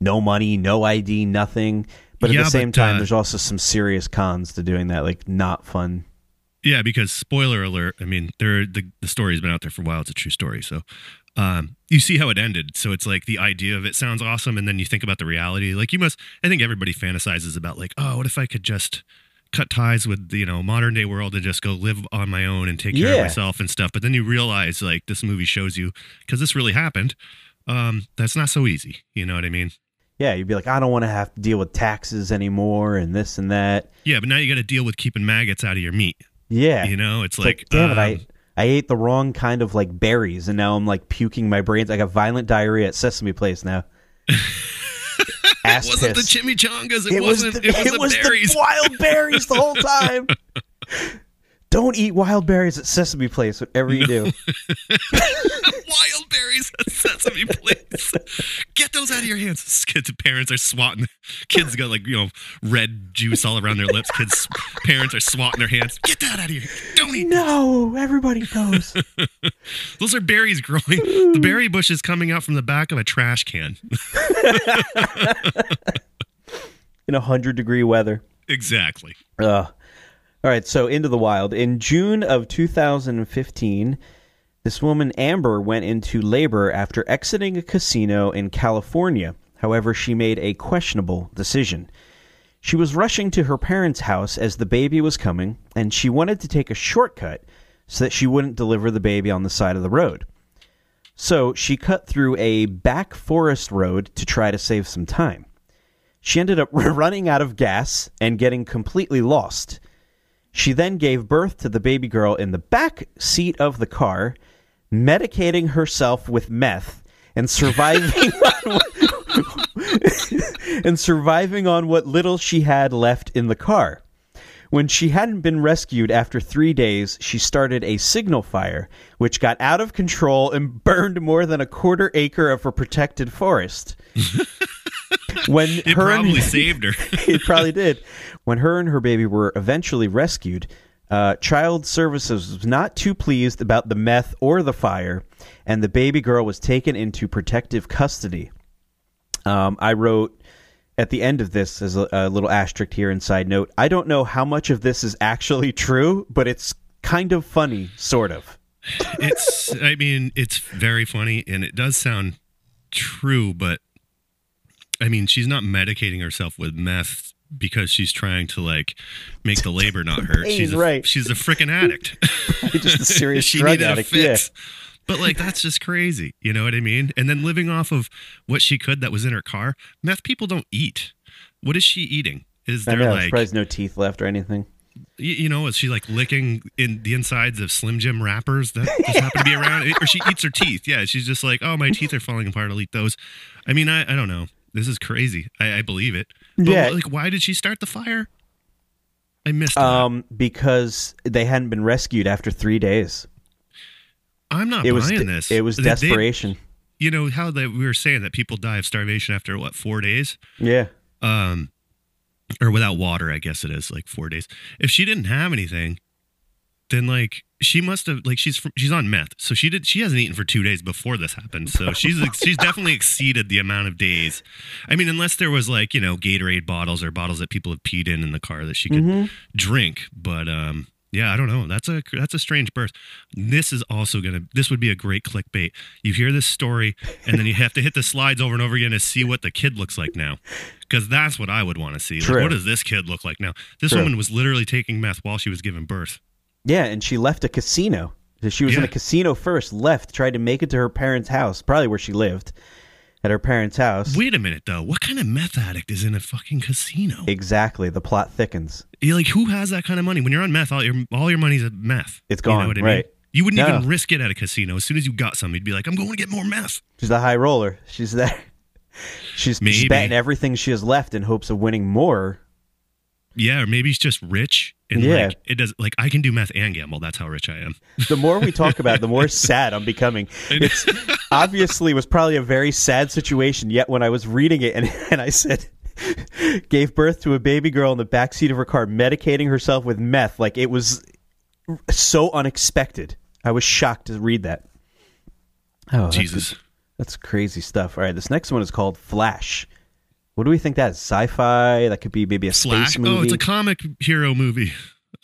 no money, no ID, nothing. But at Yeah, the same but, time, uh, there's also some serious cons to doing that. Like not fun. Yeah, because spoiler alert. I mean, there the the story's been out there for a while. It's a true story. So, um, you see how it ended. So it's like the idea of it sounds awesome, and then you think about the reality. Like you must. I think everybody fantasizes about like, oh, what if I could just cut ties with the you know modern day world and just go live on my own and take care Yeah. of myself and stuff. But then you realize like this movie shows you because this really happened. Um, that's not so easy. You know what I mean? Yeah, you'd be like, I don't want to have to deal with taxes anymore and this and that. Yeah, but now you got to deal with keeping maggots out of your meat. Yeah. You know, it's It's like, like, damn it, um, I I ate the wrong kind of like berries, and now I'm like puking my brains. I got violent diarrhea at Sesame Place now. Ass It wasn't piss. the chimichangas. It, it was wasn't. the, it was, the berries. the wild berries the whole time. Don't eat wild berries at Sesame Place, whatever you do. wild berries at Sesame Place. Get those out of your hands. Kids, parents are swatting. Kids got like you know red juice all around their lips. Kids, parents are swatting their hands. Get that out of here. Don't eat. no, everybody knows. Those are berries growing. The mm. berry bush is coming out from the back of a trash can. In a hundred degree weather. exactly. Ugh. All right, so into the wild. In June of 2015, this woman Amber went into labor after exiting a casino in California. However, she made a questionable decision. She was rushing to her parents' house as the baby was coming, and she wanted to take a shortcut so that she wouldn't deliver the baby on the side of the road. So she cut through a back forest road to try to save some time. She ended up running out of gas and getting completely lost. She then gave birth to the baby girl in the back seat of the car, medicating herself with meth and surviving on and surviving on what little she had left in the car. When she hadn't been rescued after three days, she started a signal fire, which got out of control and burned more than a quarter acre of her protected forest. when It her and- probably saved her. it probably did. When her and her baby were eventually rescued, uh, Child Services was not too pleased about the meth or the fire, and the baby girl was taken into protective custody. Um, I wrote at the end of this as a, a little asterisk here and side note. I don't know how much of this is actually true, but it's kind of funny, sort of. it's i mean it's very funny and it does sound true but i mean she's not medicating herself with meth because she's trying to like make the labor not hurt she's a, right. she's a freaking addict Just a serious she drug addict. a fix but like that's just crazy you know what i mean and then living off of what she could that was in her car meth people don't eat what is she eating is Yeah, I there know. like surprised no teeth left or anything. you, you know, is she like licking in the insides of Slim Jim wrappers that just happen to be around, or she eats her teeth? Yeah, she's just like, oh, my teeth are falling apart. I'll eat those. I mean, I, I don't know. This is crazy. I, I believe it. But Yeah. like, why did she start the fire? I missed. that. Um, because they hadn't been rescued after three days. I'm not It was buying de- this. it was They- they- desperation. you know how that we were saying that people die of starvation after what four days? yeah. Um, or without water, I guess it is like four days. If she didn't have anything, then like she must have like she's from, she's on meth, so she did she hasn't eaten for two days before this happened. So she's she's definitely exceeded the amount of days. I mean, unless there was like you know Gatorade bottles or bottles that people have peed in in the car that she could drink, but um. Yeah, I don't know. That's a that's a strange birth. This is also gonna. This would be a great clickbait. You hear this story, and then you have to hit the slides over and over again to see what the kid looks like now, because that's what I would want to see. Like, what does this kid look like now? This True. woman was literally taking meth while she was giving birth. Yeah, and she left a casino. She was in a casino first, left, tried to make it to her parents' house, probably where she lived, at her parents' house. Wait a minute, though. What kind of meth addict is in a fucking casino? exactly. The plot thickens. You're like, who has that kind of money? When you're on meth, all your all your money's at meth. It's You know gone, what I right. mean? You wouldn't No. even risk it at a casino. As soon as you got some, you'd be like, "I'm going to get more meth." She's the high roller. She's there. She's, she's betting everything she has left in hopes of winning more. Yeah, or maybe he's just rich and Yeah. like it does. Like I can do meth and gamble. That's how rich I am. The more we talk about, it, the more sad I'm becoming. It's obviously was probably a very sad situation. Yet when I was reading it and, and I said, gave birth to a baby girl in the backseat of her car, medicating herself with meth, like it was so unexpected. I was shocked to read that. Oh, that's- Jesus. that's crazy stuff. All right, this next one is called Flash. What do we think that is? Sci-fi? That could be maybe a space movie. Oh, it's a comic hero movie.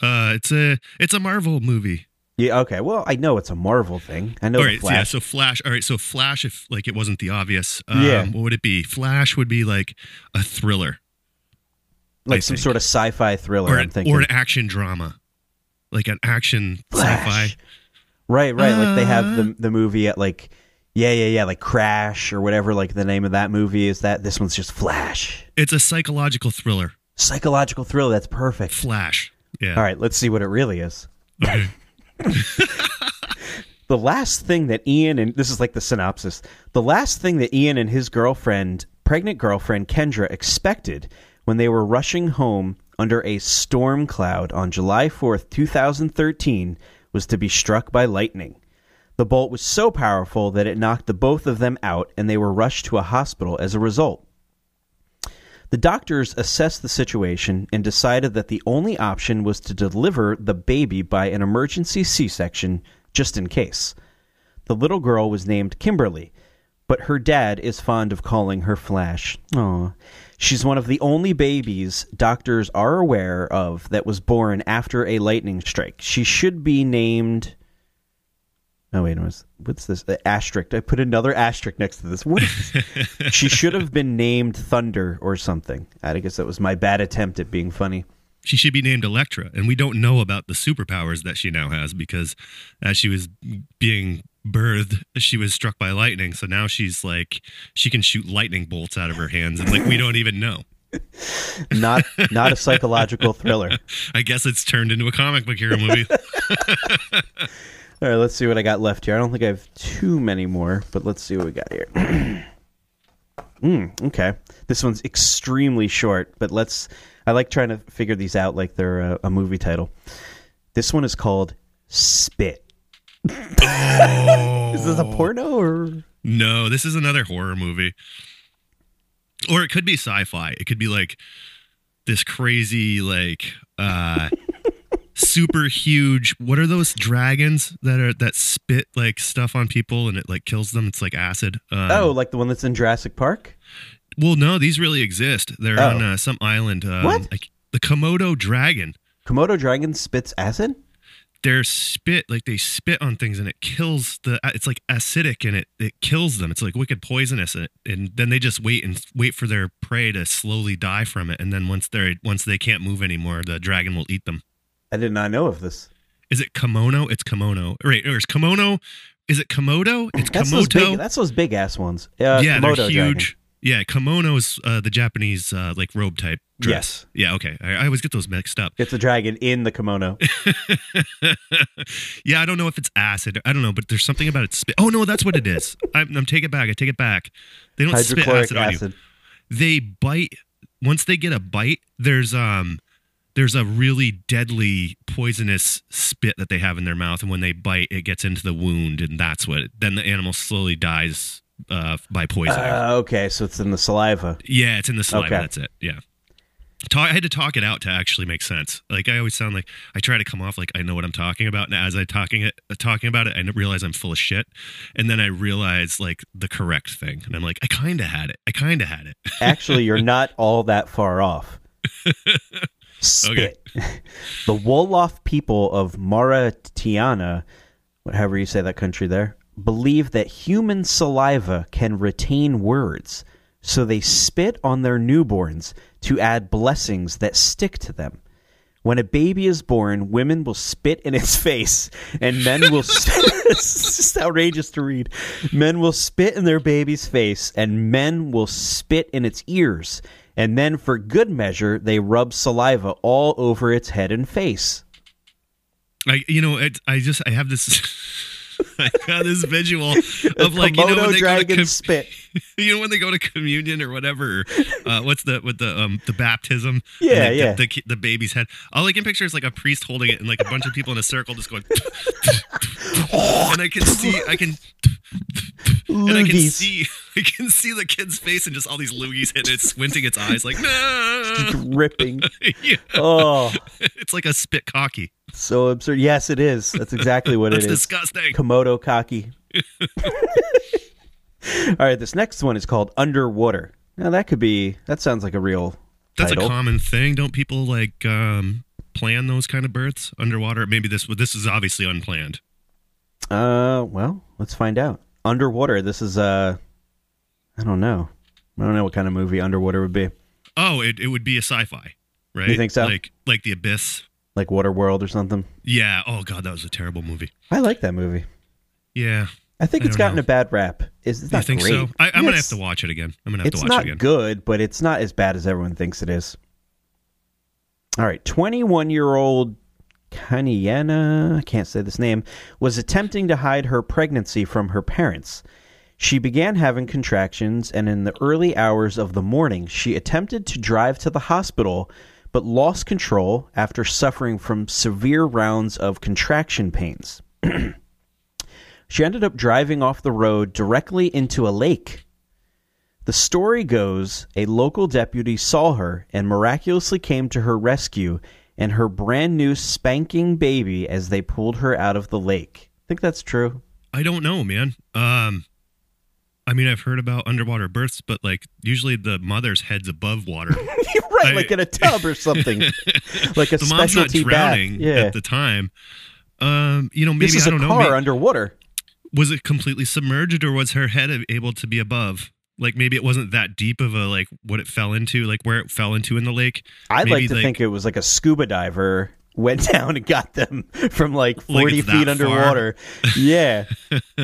Uh, it's a it's a Marvel movie. yeah. Okay. Well, I know it's a Marvel thing. I know All the Flash. yeah. So Flash. All right, so Flash. If like it wasn't the obvious, um, Yeah. What would it be? Flash would be like a thriller, like I some think. sort of sci-fi thriller. or an, or an action drama, like an action Flash. sci-fi. Right, right. like they have Uh. the the movie at like yeah, yeah, yeah, like Crash or whatever. Like the name of that movie is that. This one's just Flash, It's a psychological thriller. psychological thriller. That's perfect. Flash. Yeah. All right, let's see what it really is. Okay. The last thing that Ian and this is like the synopsis. The last thing that Ian and his girlfriend, pregnant girlfriend Kendra, expected when they were rushing home under a storm cloud on July 4th, 2013, was to be struck by lightning. The bolt was so powerful that it knocked the both of them out, and they were rushed to a hospital as a result. The doctors assessed the situation and decided that the only option was to deliver the baby by an emergency C section just in case. The little girl was named Kimberly, but her dad is fond of calling her Flash. Aw. She's one of the only babies doctors are aware of that was born after a lightning strike. She should be named. Oh wait, what's, what's this? Uh, asterisk. I put another asterisk next to this. What? Is this? she should have been named Thunder or something. I guess that was my bad attempt at being funny. She should be named Elektra, and we don't know about the superpowers that she now has because as she was being birthed, she was struck by lightning. So now she's like she can shoot lightning bolts out of her hands, and like we don't even know. Not not a psychological thriller. I guess it's turned into a comic book hero movie. All right, let's see what I got left here. I don't think I have too many more, but let's see what we got here. mm, okay, this one's extremely short, but let's. I like trying to figure these out like they're a, a movie title. This one is called Spit. is this a porno or? no, this is another horror movie, or it could be sci-fi. It could be like this crazy like uh super huge what are those dragons that are that spit like stuff on people and it like kills them it's like acid um, Oh, like the one that's in Jurassic Park? well no these really exist they're Oh. on uh, some island um, What? like the komodo dragon Komodo dragon spits acid. their spit like they spit on things and it kills the it's like acidic and it it kills them it's like wicked poisonous and, and then they just wait and wait for their prey to slowly die from it and then once they're once they can't move anymore the dragon will eat them I did not know of this. is it kimono it's kimono right or is kimono is it komodo it's That's those big. That's those big ass ones. Uh, yeah they're huge dragon. yeah kimono is uh, the japanese uh, like robe type dress Yes. yeah okay I, I always get those mixed up It's a dragon in the kimono. yeah, I don't know if it's acid. I don't know, but there's something about it. Spit. Oh no, that's what it is. I'm, I'm take it back. I take it back. They don't spit Hydrochloric acid, on you. They bite. Once they get a bite, there's um, there's a really deadly poisonous spit that they have in their mouth, and when they bite, it gets into the wound, and that's what. Then the animal slowly dies uh, by poison. Uh, okay, so it's in the saliva. yeah, it's in the saliva. okay. That's it. Yeah. talk, I had to talk it out to actually make sense. Like I always sound like I try to come off like I know what I'm talking about, and as I talking it talking about it, I realize I'm full of shit, and then I realize like the correct thing, and I'm like, I kind of had it. I kind of had it. Actually, you're not all that far off. Spit. the Wolof people of Mauritania, however you say that country there, believe that human saliva can retain words, so they spit on their newborns to add blessings that stick to them. When a baby is born, women will spit in its face, and men will. it's just outrageous to read. Men will spit in their baby's face, and men will spit in its ears. And then, for good measure, they rub saliva all over its head and face. I, you know, it, I just I have this. I got this visual of like you know when they go to dragon com- spit. you know when they go to communion or whatever. Uh, what's the with the um the baptism? Yeah, yeah. dip The, the baby's head. All I can picture is like a priest holding it and like a bunch of people in a circle just going. and I can see I can and I can see I can see the kid's face and just all these loogies hitting it, squinting its eyes like no. dripping. yeah, Oh, it's like a spit cocky. so absurd. Yes, it is. That's exactly what That's it is. disgusting. Komodo cocky. All right, this next one is called Underwater. Now that could be. That sounds like a real That's title. a common thing. Don't people like um, plan those kind of births underwater? Maybe this this is obviously unplanned. Uh, well, let's find out. Underwater. This is uh, I don't know. I don't know what kind of movie Underwater would be. Oh, it, it would be a sci-fi, right? You think so? Like like the Abyss. Like Waterworld or something. Yeah. Oh god, that was a terrible movie. I like that movie. Yeah. I think I it's gotten know. a bad rap. It's, it's not think great. so? I, I'm gonna have to watch it again. I'm gonna have to watch it again. It's not good, but it's not as bad as everyone thinks it is. All right, 21 year old Kaniana, I can't say this name, was attempting to hide her pregnancy from her parents. She began having contractions, and in the early hours of the morning, she attempted to drive to the hospital, but lost control after suffering from severe rounds of contraction pains. she ended up driving off the road directly into a lake. The story goes a local deputy saw her and miraculously came to her rescue and her brand new spanking baby as they pulled her out of the lake. Think that's true? I don't know, man. Um, I mean, I've heard about underwater births, but like usually the mother's head's above water. right, I- like in a tub or something, like a the mom's not specialty bath. drowning Yeah, at the time. Um, you know, maybe this is I a don't know. car may- underwater. was it completely submerged or was her head able to be above? Like maybe it wasn't that deep of a like what it fell into, like where it fell into in the lake. I'd Maybe, like to think it was like a scuba diver went down and got them from like Like 40 it's that feet far. underwater. yeah.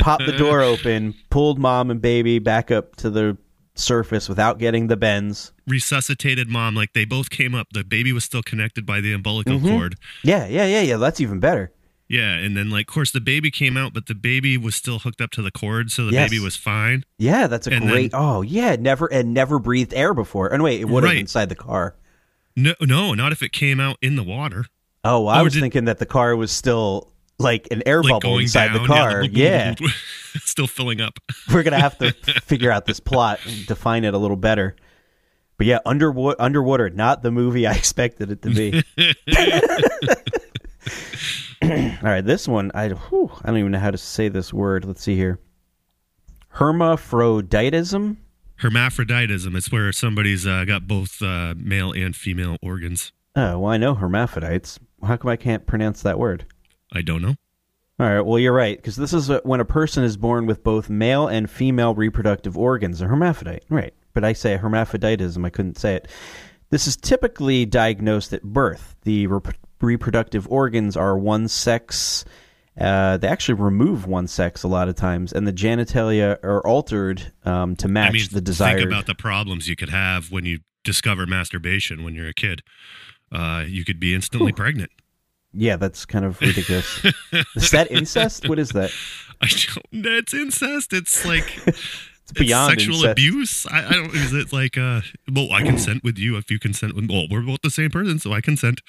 Popped the door open, pulled mom and baby back up to the surface without getting the bends. resuscitated mom. Like they both came up. The baby was still connected by the umbilical Mm-hmm. cord. Yeah, yeah, yeah, yeah. That's even better. Yeah, and then like, of course, the baby came out, but the baby was still hooked up to the cord, so the Yes. baby was fine. Yeah, that's a And great. then- oh, yeah, never and never breathed air before. And wait, it would have Right. inside the car. No, no, not if it came out in the water. Oh, I Or was did- thinking that the car was still like an air Like bubble inside down, the car. Yeah, still filling up. we're gonna have to figure out this plot and define it a little better. But yeah, underwater, underwater, not the movie I expected it to be. All right, this one I whew, I don't even know how to say this word. Let's see here. Hermaphroditism. Hermaphroditism. It's where somebody's uh, got both uh, male and female organs. Oh, well, I know hermaphrodites. How come I can't pronounce that word? I don't know. All right, well, you're right, because this is when a person is born with both male and female reproductive organs, a hermaphrodite. Right, but I say hermaphroditism, I couldn't say it. This is typically diagnosed at birth. The rep- reproductive organs are one sex. Uh, they actually remove one sex a lot of times, and the genitalia are altered um, to match I mean, the desired. think about the problems you could have when you discover masturbation when you're a kid. Uh, you could be instantly pregnant. yeah, that's kind of ridiculous. is that incest? What is that? I don't. That's incest. It's like It's beyond sexual incest. abuse. I, I don't. Is it like uh? Well, I consent with you if you consent with. Well, we're both the same person, so I consent.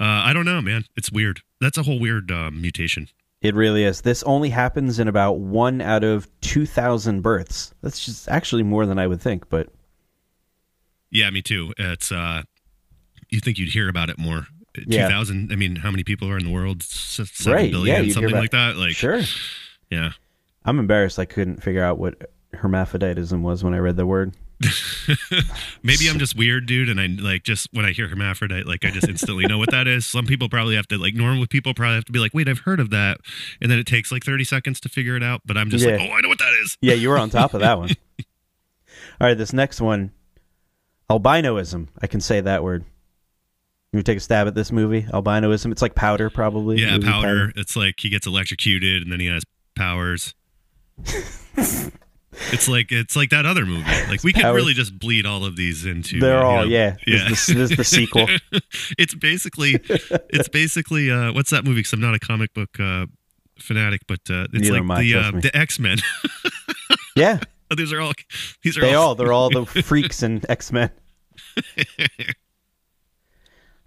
Uh, I don't know, man. It's weird. That's a whole weird um, mutation. It really is. This only happens in about one out of 2,000 births. That's just actually more than I would think, but Yeah, me too. It's uh, you think you'd hear about it more. Yeah. 2000. I mean, how many people are in the world? Seven Right, billion, yeah, something like that. Like, sure. yeah. I'm embarrassed. I couldn't figure out what hermaphroditism was when I read the word. Maybe I'm just weird, dude, and I like just when I hear hermaphrodite, like I just instantly know what that is. Some people probably have to like normal people probably have to be like, wait, I've heard of that, and then it takes like 30 seconds to figure it out. But I'm just like, oh, I know what that is. Yeah, you were on top of that one. All right, this next one, albinoism. I can say that word. You take a stab at this movie, albinoism. It's like powder, probably. Yeah, Movie powder. It's like he gets electrocuted and then he has powers. it's like it's like that other movie. Like we could really just bleed all of these into. They're uh, all know, yeah. yeah. This, is the, this is the sequel. it's basically it's basically uh what's that movie? Because I'm not a comic book uh fanatic, but uh it's Neither like I, the uh, the X Men. Yeah, these are all these are they all all they're all the freaks and X Men.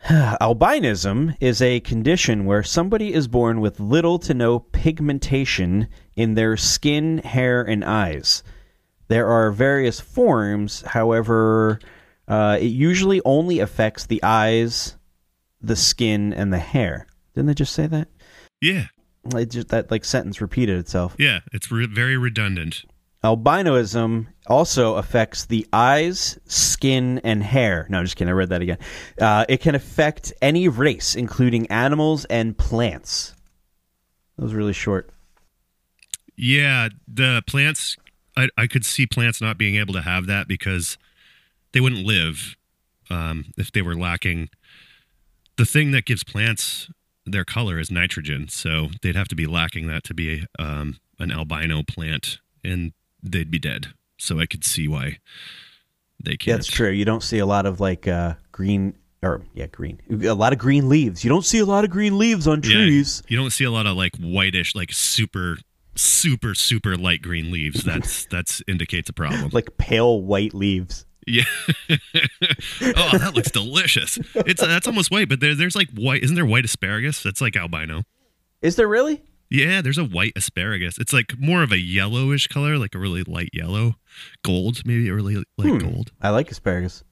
Albinism is a condition where somebody is born with little to no pigmentation in their skin, hair, and eyes. There are various forms, however, uh, it usually only affects the eyes, the skin, and the hair. Didn't they just say that? yeah It just, that like sentence repeated itself. yeah. It's re- very redundant. Albinoism also affects the eyes, skin, and hair. No, I'm just kidding. I read that again. Uh, it can affect any race, including animals and plants. That was really short. Yeah, the plants. I, I could see plants not being able to have that because they wouldn't live um, if they were lacking. The thing that gives plants their color is nitrogen, so they'd have to be lacking that to be um, an albino plant, and they'd be dead. So I could see why they can't. that's true. You don't see a lot of like uh, green or yeah, green. A lot of green leaves. You don't see a lot of green leaves on Yeah, trees. you don't see a lot of like whitish, like super, super, super light green leaves. That's that's indicates a problem. Like pale white leaves. Yeah. oh, that looks delicious. It's that's almost white, but there, there's like white. Isn't there white asparagus? That's like albino. Is there really? Yeah, there's a white asparagus. It's like more of a yellowish color, like a really light yellow, gold, maybe a really light Hmm. gold. I like asparagus.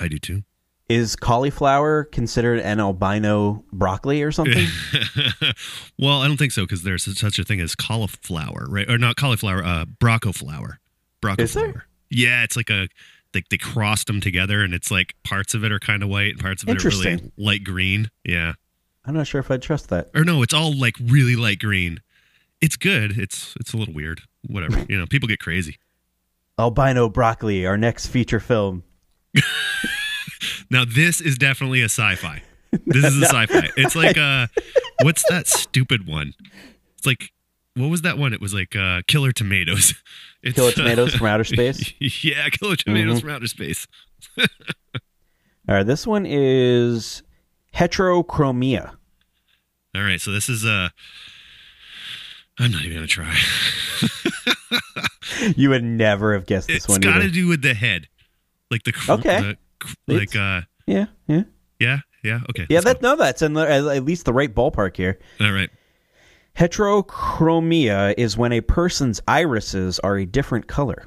I do too. Is cauliflower considered an albino broccoli or something? well, I don't think so because there's such a thing as cauliflower, right? Or not cauliflower, uh, broccoflower. Broco Is there? flower. Yeah, it's like a they they crossed them together, and it's like parts of it are kind of white, and parts of it are really light green. Yeah. I'm not sure if I'd trust that. or no, it's all like really light green. It's good. It's it's a little weird. Whatever. You know, people get crazy. Albino broccoli, our next feature film. Now this is definitely a sci-fi. This is a sci-fi. It's like uh what's that stupid one? It's like what was that one? It was like uh Killer Tomatoes. It's, Killer uh, Tomatoes from Outer Space? yeah, Killer Tomatoes Mhm. from Outer Space. All right, this one is heterochromia. All right, so this is uh I'm not even gonna try. You would never have guessed this It's one It's got to do with the head, like the cr- Okay. the like uh yeah, yeah, yeah yeah okay yeah. That no, that's in the, at least the right ballpark here. all right. Heterochromia is when a person's irises are a different color.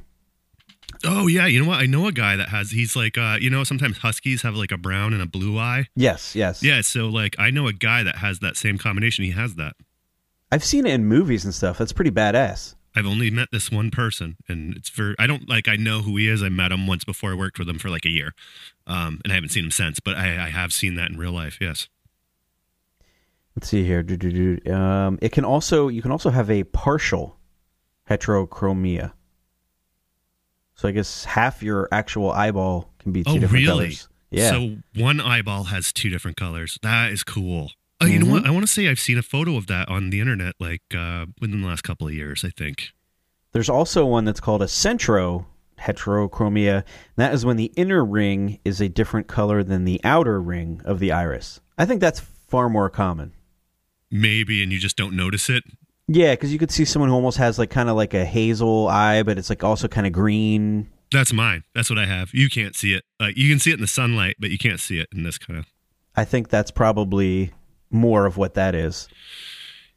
Oh yeah, you know what? I know a guy that has. He's like, uh, you know, sometimes huskies have like a brown and a blue eye. Yes, yes. Yeah, so like I know a guy that has that same combination. He has that. I've seen it in movies and stuff. That's pretty badass. I've only met this one person, and it's for I don't like I know who he is. I met him once before. I worked with him for like a year, um, and I haven't seen him since. But I, I have seen that in real life. Yes. Let's see here. Um, it can also you can also have a partial heterochromia. So I guess half your actual eyeball can be two Oh, different really? colors. Yeah. So one eyeball has two different colors. That is cool. Oh, you Mm-hmm. know what? I want to say I've seen a photo of that on the internet, like uh, within the last couple of years. I think. There's also one that's called a centro heterochromia. That is when the inner ring is a different color than the outer ring of the iris. I think that's far more common. Maybe, and you just don't notice it. Yeah, because you could see someone who almost has like kind of like a hazel eye, but it's like also kind of green. That's mine. That's what I have. You can't see it. Like you can see it in the sunlight, but you can't see it in this kind of. I think that's probably more of what that is.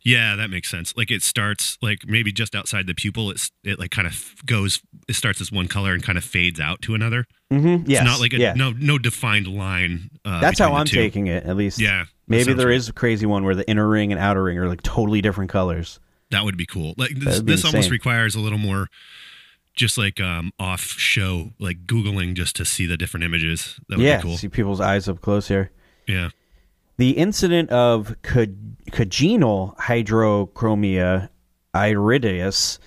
Yeah, that makes sense. Like it starts like maybe just outside the pupil. It's it like kind of goes. It starts as one color and kind of fades out to another. Mm-hmm. Yes. It's not like a yeah. no no defined line. Uh, That's how I'm two. taking it, at least. Yeah, Maybe there right. is a crazy one where the inner ring and outer ring are like totally different colors. That would be cool. Like this, this almost requires a little more, just like um off show, like googling just to see the different images. That would yeah. be cool. See people's eyes up close here. Yeah. The incident of co- congenital heterochromia iridis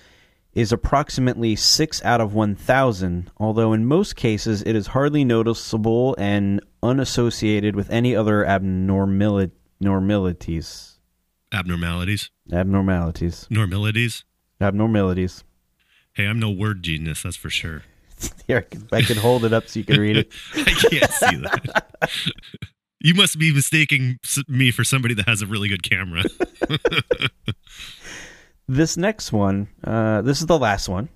is approximately 6 out of 1,000, although in most cases it is hardly noticeable and unassociated with any other abnormali- normalities. Abnormalities, Abnormalities. normalities. Abnormalities. Hey, I'm no word genius, that's for sure. Here, I can, I can hold it up so you can read it. I can't see that. you must be mistaking me for somebody that has a really good camera. This next one, uh, this is the last one.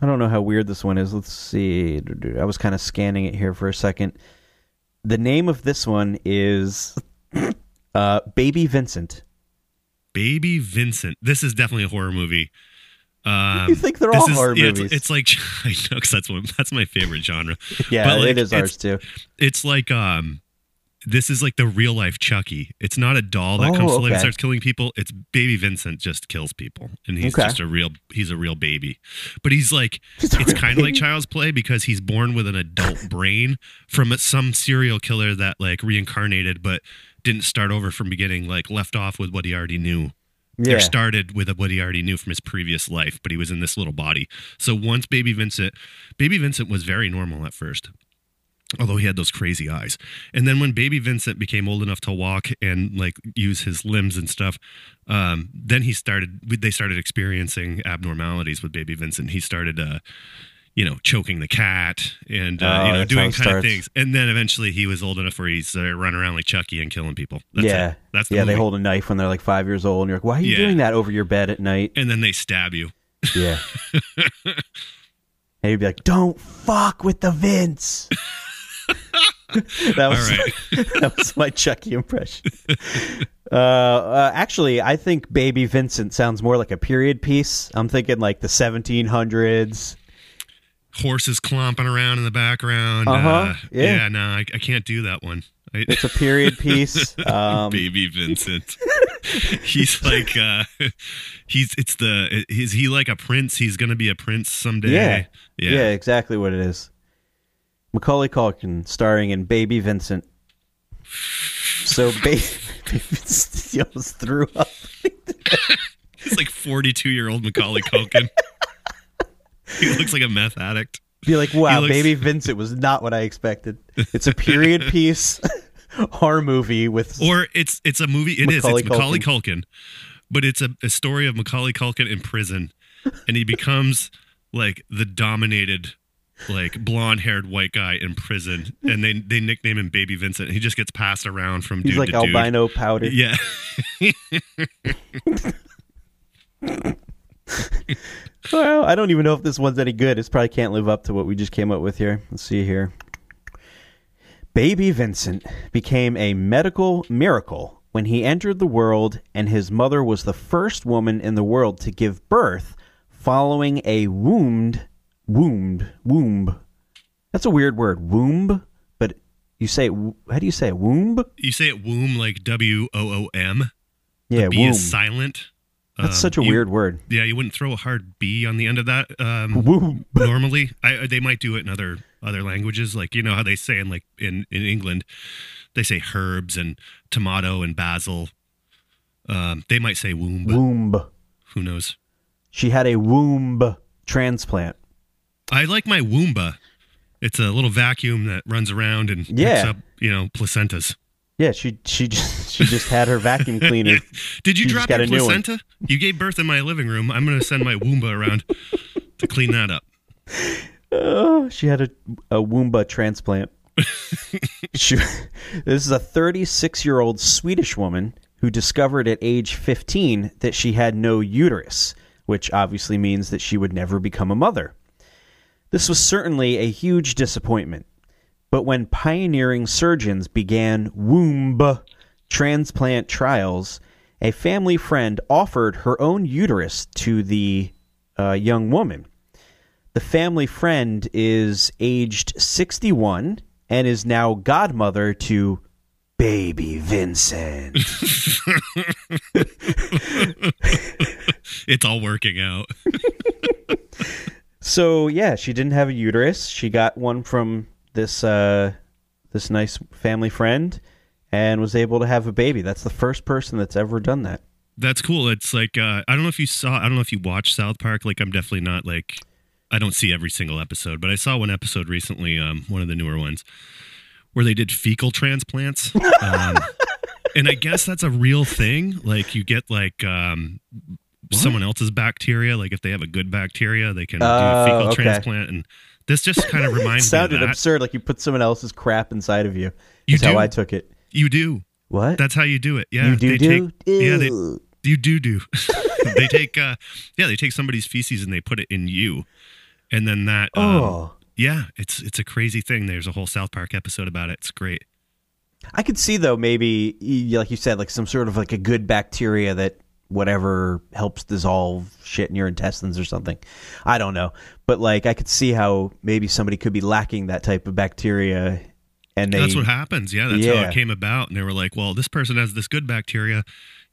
I don't know how weird this one is. Let's see. I was kind of scanning it here for a second. The name of this one is uh, Baby Vincent. Baby Vincent. This is definitely a horror movie. Um, You think they're all is- horror yeah, it's- movies. It's, like I know 'cause that's one. That's my favorite genre. Yeah, But, like, it is it's- ours too. It's like um, this is like the real life Chucky. It's not a doll that Oh, comes to life and starts killing people. It's Baby Vincent just kills people, and he's Okay. just a real. He's a real baby, but he's like He's it's kind of like child's play because he's born with an adult brain from some serial killer that like reincarnated, but didn't start over from beginning. Like left off with what he already knew Yeah. or started with what he already knew from his previous life, but he was in this little body. So once Baby Vincent, Baby Vincent was very normal at first, although he had those crazy eyes. And then when Baby Vincent became old enough to walk and like use his limbs and stuff, um, then he started. They started experiencing abnormalities with Baby Vincent. He started. Uh, you know, choking the cat and uh, Oh, you know doing kind of things, and then eventually he was old enough where he's uh, running around like Chucky and killing people. That's yeah. it. that's the yeah. They hold a knife when they're like five years old, and you're like, "Why are you Yeah. doing that over your bed at night?" and then they stab you. Yeah. and you'd be like, "Don't fuck with the Vince." that was right. that was my Chucky impression. Uh, uh, actually, I think Baby Vincent sounds more like a period piece. I'm thinking like the 1700s. horses clomping around in the background. Uh-huh, Uh, yeah. yeah. no, I, I can't do that one. I, It's a period piece. Um, Baby Vincent. he's like, uh, he's it's the is he like a prince? He's gonna be a prince someday. Yeah. yeah. yeah, exactly what it is. Macaulay Culkin starring in Baby Vincent. So, baby, he almost threw up. He's like forty two year old Macaulay Culkin. he looks like a meth addict. Be like, wow, looks- Baby Vincent was not what I expected. It's a period piece horror movie with Or it's it's a movie. It is. Macaulay It's Macaulay Culkin, but it's a, a story of Macaulay Culkin in prison, and he becomes like the dominated, like blonde haired white guy in prison, and they they nickname him Baby Vincent. He just gets passed around from he's dude like to dude. albino powder. Yeah, Well, I don't even know if this one's any good. It's probably can't live up to what we just came up with here. Let's see here. Baby Vincent became a medical miracle when he entered the world, and his mother was the first woman in the world to give birth following a wombed, wombed, womb. That's a weird word, womb. But you say, how do you say it? Womb? you say it womb like W O O M. Yeah, B womb. is silent. That's Um, such a you- weird word. Yeah, you wouldn't throw a hard B on the end of that. Um, Womb. normally I, they might do it in other other languages like you know how they say in like in in england they say herbs and tomato and basil um they might say womb Womb. who knows She had a womb transplant. I like my woomba it's a little vacuum that runs around and picks Yeah. up you know placentas Yeah, she she just she just had her vacuum cleaner. did you She drop your a new one. placenta you gave birth in my living room i'm gonna send my woomba around to clean that up Oh, she had a a Woomba transplant. she, this is a 36 year old Swedish woman who discovered at age 15 that she had no uterus, which obviously means that she would never become a mother. This was certainly a huge disappointment. But when pioneering surgeons began womb transplant trials, a family friend offered her own uterus to the uh, young woman. The family friend is aged 61 and is now godmother to baby Vincent. It's all working out. so yeah, she didn't have a uterus. She got one from this uh, this nice family friend and was able to have a baby. That's the first person that's ever done that. That's cool. It's like uh, I don't know if you saw. I don't know if you watched South Park. Like I'm definitely not like I don't see every single episode, but I saw one episode recently, um, one of the newer ones, where they did fecal transplants. Um, and I guess that's a real thing. Like you get like um, someone else's bacteria. Like if they have a good bacteria, they can do Oh, a fecal okay. transplant. And this just kind of reminds me sounded absurd, like you put someone else's crap inside of you. You That's how? I took it. You do. What? That's how you do it. Yeah. you do they do? Take, yeah. They, you do do. they take uh, yeah, they take somebody's feces and they put it in you, and then that. Um, oh. Yeah, it's it's a crazy thing. There's a whole South Park episode about it. It's great. I could see though maybe like you said like some sort of like a good bacteria that whatever helps dissolve shit in your intestines or something. I don't know. But like I could see how maybe somebody could be lacking that type of bacteria and they that's what happens. Yeah, that's how it came about. And they were like, "Well, this person has this good bacteria.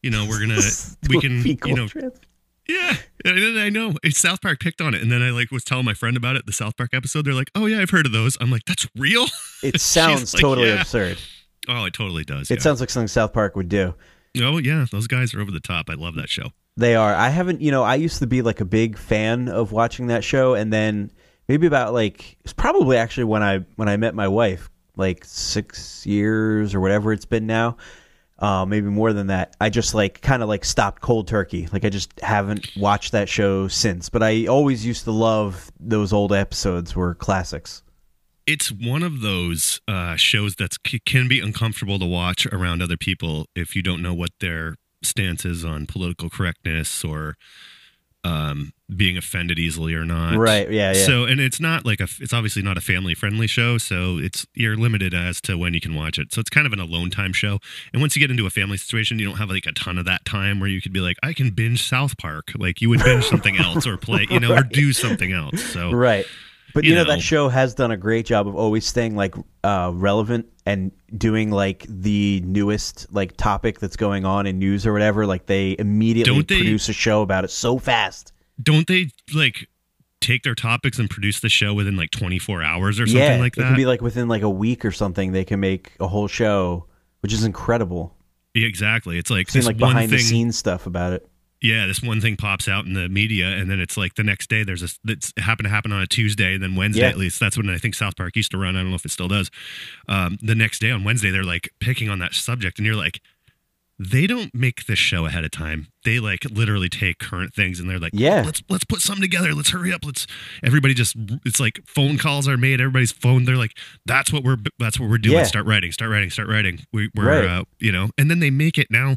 You know, we're gonna we can you know trans- yeah." I know it's South Park picked on it, and then I like was telling my friend about it. The South Park episode. They're like, "Oh yeah, I've heard of those." I'm like, "That's real." it sounds like, totally yeah. absurd. Oh, it totally does. It yeah. sounds like something South Park would do. Oh yeah, those guys are over the top. I love that show. They are. I haven't, you know, I used to be like a big fan of watching that show and then maybe about like it's probably actually when I when I met my wife, like 6 years or whatever it's been now. Uh, maybe more than that. I just like kind of like stopped cold turkey. Like I just haven't watched that show since. But I always used to love those old episodes were classics. It's one of those uh, shows that can be uncomfortable to watch around other people if you don't know what their stance is on political correctness or um, being offended easily or not. Right, yeah, yeah. So, and it's not like a, it's obviously not a family friendly show. So it's, you're limited as to when you can watch it. So it's kind of an alone time show. And once you get into a family situation, you don't have like a ton of that time where you could be like, I can binge South Park. Like you would binge something else or play, you know, or do something else. So, Right. But you, know, know. that show has done a great job of always staying like uh, relevant and doing like the newest like topic that's going on in news or whatever. Like they immediately Don't they- produce a show about it so fast. don't they like take their topics and produce the show within like 24 hours or something yeah, like it that? can be like within like a week or something. They can make a whole show, which is incredible. yeah, exactly. It's like Seeing like one behind thing. the scenes stuff about it. Yeah, this one thing pops out in the media, and then it's like the next day there's a that's happened to happen on a Tuesday, and then Wednesday Yeah. at least that's when I think South Park used to run. I don't know if it still does. Um, the next day on Wednesday they're like picking on that subject, and you're like, they don't make this show ahead of time. They like literally take current things, and they're like, Yeah. let's let's put something together. Let's hurry up. Let's everybody just it's like phone calls are made. Everybody's phone. They're like, that's what we're that's what we're doing. Yeah. Start writing. Start writing. Start writing. We, we're Right. uh, you know, and then they make it now.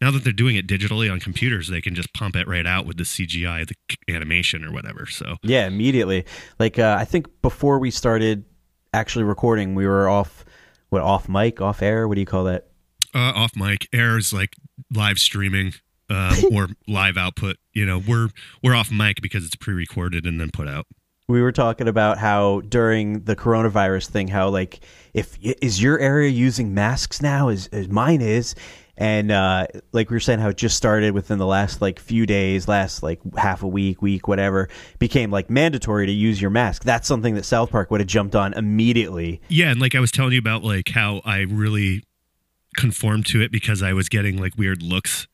Now that they're doing it digitally on computers, they can just pump it right out with the CGI, the animation or whatever. So Yeah, immediately. Like uh, I think before we started actually recording, we were off what off mic, off air. What do you call that? uh, off mic Air is like live streaming um, or live output. You know, we're we're off mic because it's pre-recorded and then put out. we were talking about how during the coronavirus thing how like if is your area using masks now is, is mine is and uh like we were saying how it just started within the last like few days last like half a week week whatever became like mandatory to use your mask that's something that south park would have jumped on immediately Yeah, and like I was telling you about like how I really conformed to it because I was getting like weird looks.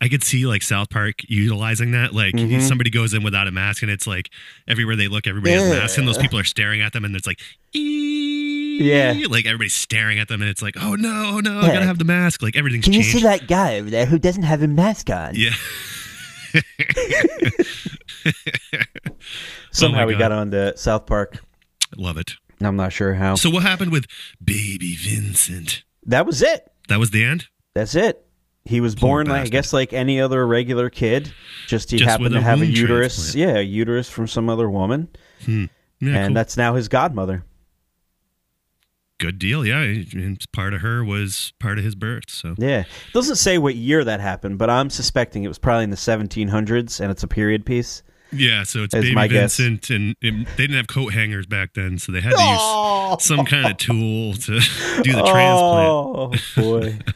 I could see like South Park utilizing that. Like Mm-hmm. somebody goes in without a mask and it's like everywhere they look, everybody has a mask and those people are staring at them and it's like Yeah. Like everybody's staring at them and it's like, oh no, oh no, I gotta have the mask. Like everything's Can you see that guy over there who doesn't have a mask on? Yeah. somehow we God. got on to south park Love it. i'm not sure how So what happened with Baby Vincent? that was it That was the end? That's it. He was Poor born, like, I bastard. guess, like any other regular kid. Just he Just happened with to a have a womb uterus. transplant. Yeah, a uterus from some other woman, hmm. Yeah, and cool. that's now his godmother. good deal. Yeah, and part of her was part of his birth. So Yeah. it Doesn't say what year that happened, but I'm suspecting it was probably in the 1700s and it's a period piece. yeah, so it's Is baby my guess. Vincent, and, and they didn't have coat hangers back then, so they had to use some kind of tool to do the oh, transplant. Oh, boy.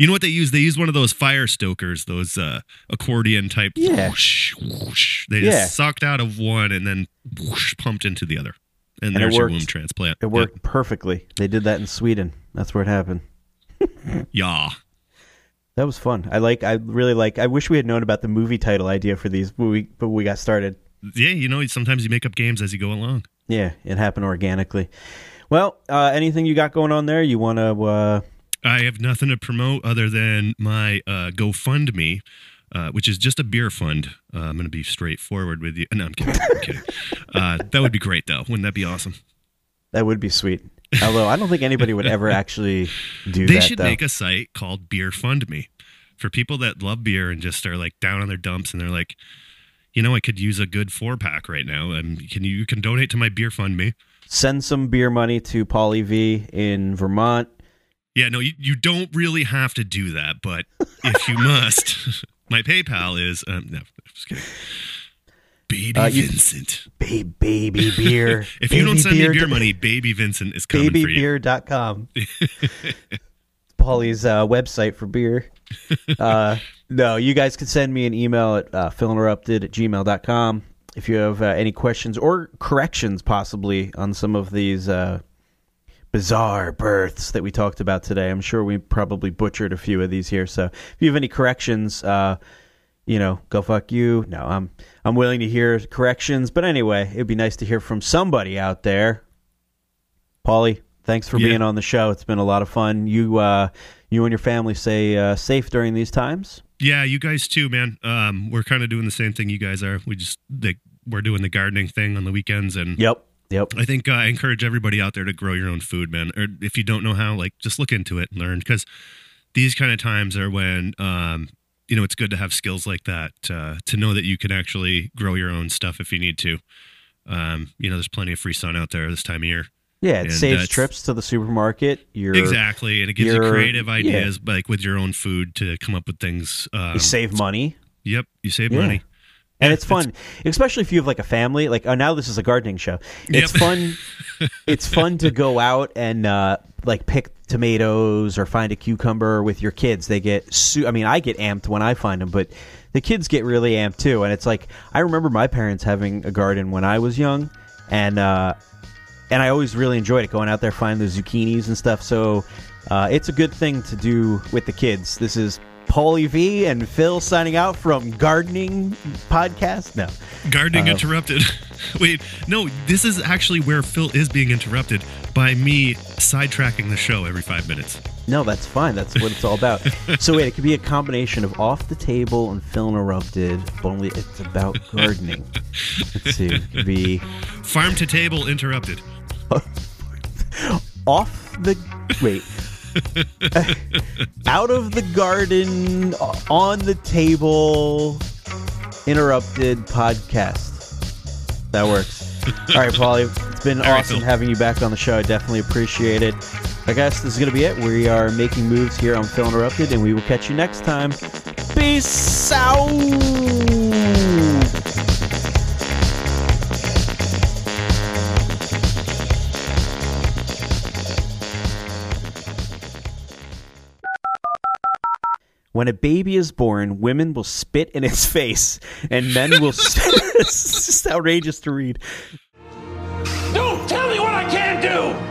You know what they use? They use one of those fire stokers, those uh, accordion type. Yeah. Whoosh, whoosh. They Yeah. just sucked out of one and then whoosh, pumped into the other, and, And there's your womb transplant. It worked perfectly. They did that in Sweden. That's where it happened. Yeah. That was fun. I like. I really like. I wish we had known about the movie title idea for these, but we but we got started. yeah, yeah. You know, sometimes you make up games as you go along. Yeah, it happened organically. Well, uh, anything you got going on there? You want to? Uh, I have nothing to promote other than my uh, GoFundMe, uh, which is just a beer fund. Uh, I'm going to be straightforward with you. No, I'm kidding. I'm kidding. Uh, that would be great, though. Wouldn't that be awesome? that would be sweet. Although I don't think anybody would ever actually do They that. They should though. make a site called Beer Fund Me for people that love beer and just are like down on their dumps and they're like, you know, I could use a good four pack right now, and can you, you can donate to my Beer Fund Me? Send some beer money to Pauly V in Vermont. Yeah, no, you, you don't really have to do that, but if you must, my PayPal is um, no, just kidding. Baby Uh, you- Vincent. Ba- baby beer. If you don't send me Babybeer- beer money, Baby Vincent is coming for you. babybeer.com. Paulie's uh, website for beer. Uh, no, you guys can send me an email at uh, philinterrupted at gmail.com if you have uh, any questions or corrections, possibly, on some of these uh, bizarre births that we talked about today. I'm sure we probably butchered a few of these here. So if you have any corrections, uh, you know, go fuck you. No, I'm I'm willing to hear corrections. But anyway, it'd be nice to hear from somebody out there. Paulie, thanks for Yeah. being on the show. It's been a lot of fun. You uh, you and your family stay uh, safe during these times. Yeah, you guys too, man. Um, we're kind of doing the same thing you guys are. We just like we're doing the gardening thing on the weekends, and Yep. Yep. I think uh, I encourage everybody out there to grow your own food, man. Or if you don't know how, like just look into it and learn because these kind of times are when um, you know it's good to have skills like that uh, to know that you can actually grow your own stuff if you need to. Um, you know, there's plenty of free sun out there this time of year. Yeah, it And saves trips to the supermarket. You're, exactly, and it gives you creative yeah. ideas, like with your own food, to come up with things. Um, You save money. Yep, you save Yeah. money. And it's fun, especially if you have like a family. Like oh, now, this is a gardening show. It's Yep. fun. it's fun to go out and uh, like pick tomatoes or find a cucumber with your kids. They get, su- I mean, I get amped when I find them, but the kids get really amped too. And it's like I remember my parents having a garden when I was young, and uh, and I always really enjoyed it going out there finding the zucchinis and stuff. So uh, it's a good thing to do with the kids. This is Paulie V and Phil signing out from Gardening Podcast. No, Gardening Uh, interrupted. Wait, no, this is actually where Phil is being interrupted by me sidetracking the show every five minutes. no, that's fine. That's what it's all about. so wait, it could be a combination of off the table and Phil interrupted, but only it's about gardening. Let's see, it could be Farm to table interrupted. off the wait. out of the garden, on the table, interrupted podcast. That works. All right, Paulie. It's been All right, awesome Phil. having you back on the show. I definitely appreciate it. I guess this is going to be it. We are making moves here on Phil Interrupted, and we will catch you next time. Peace out. When a baby is born, women will spit in its face, and men will. it's just outrageous to read. Don't tell me what I can't do!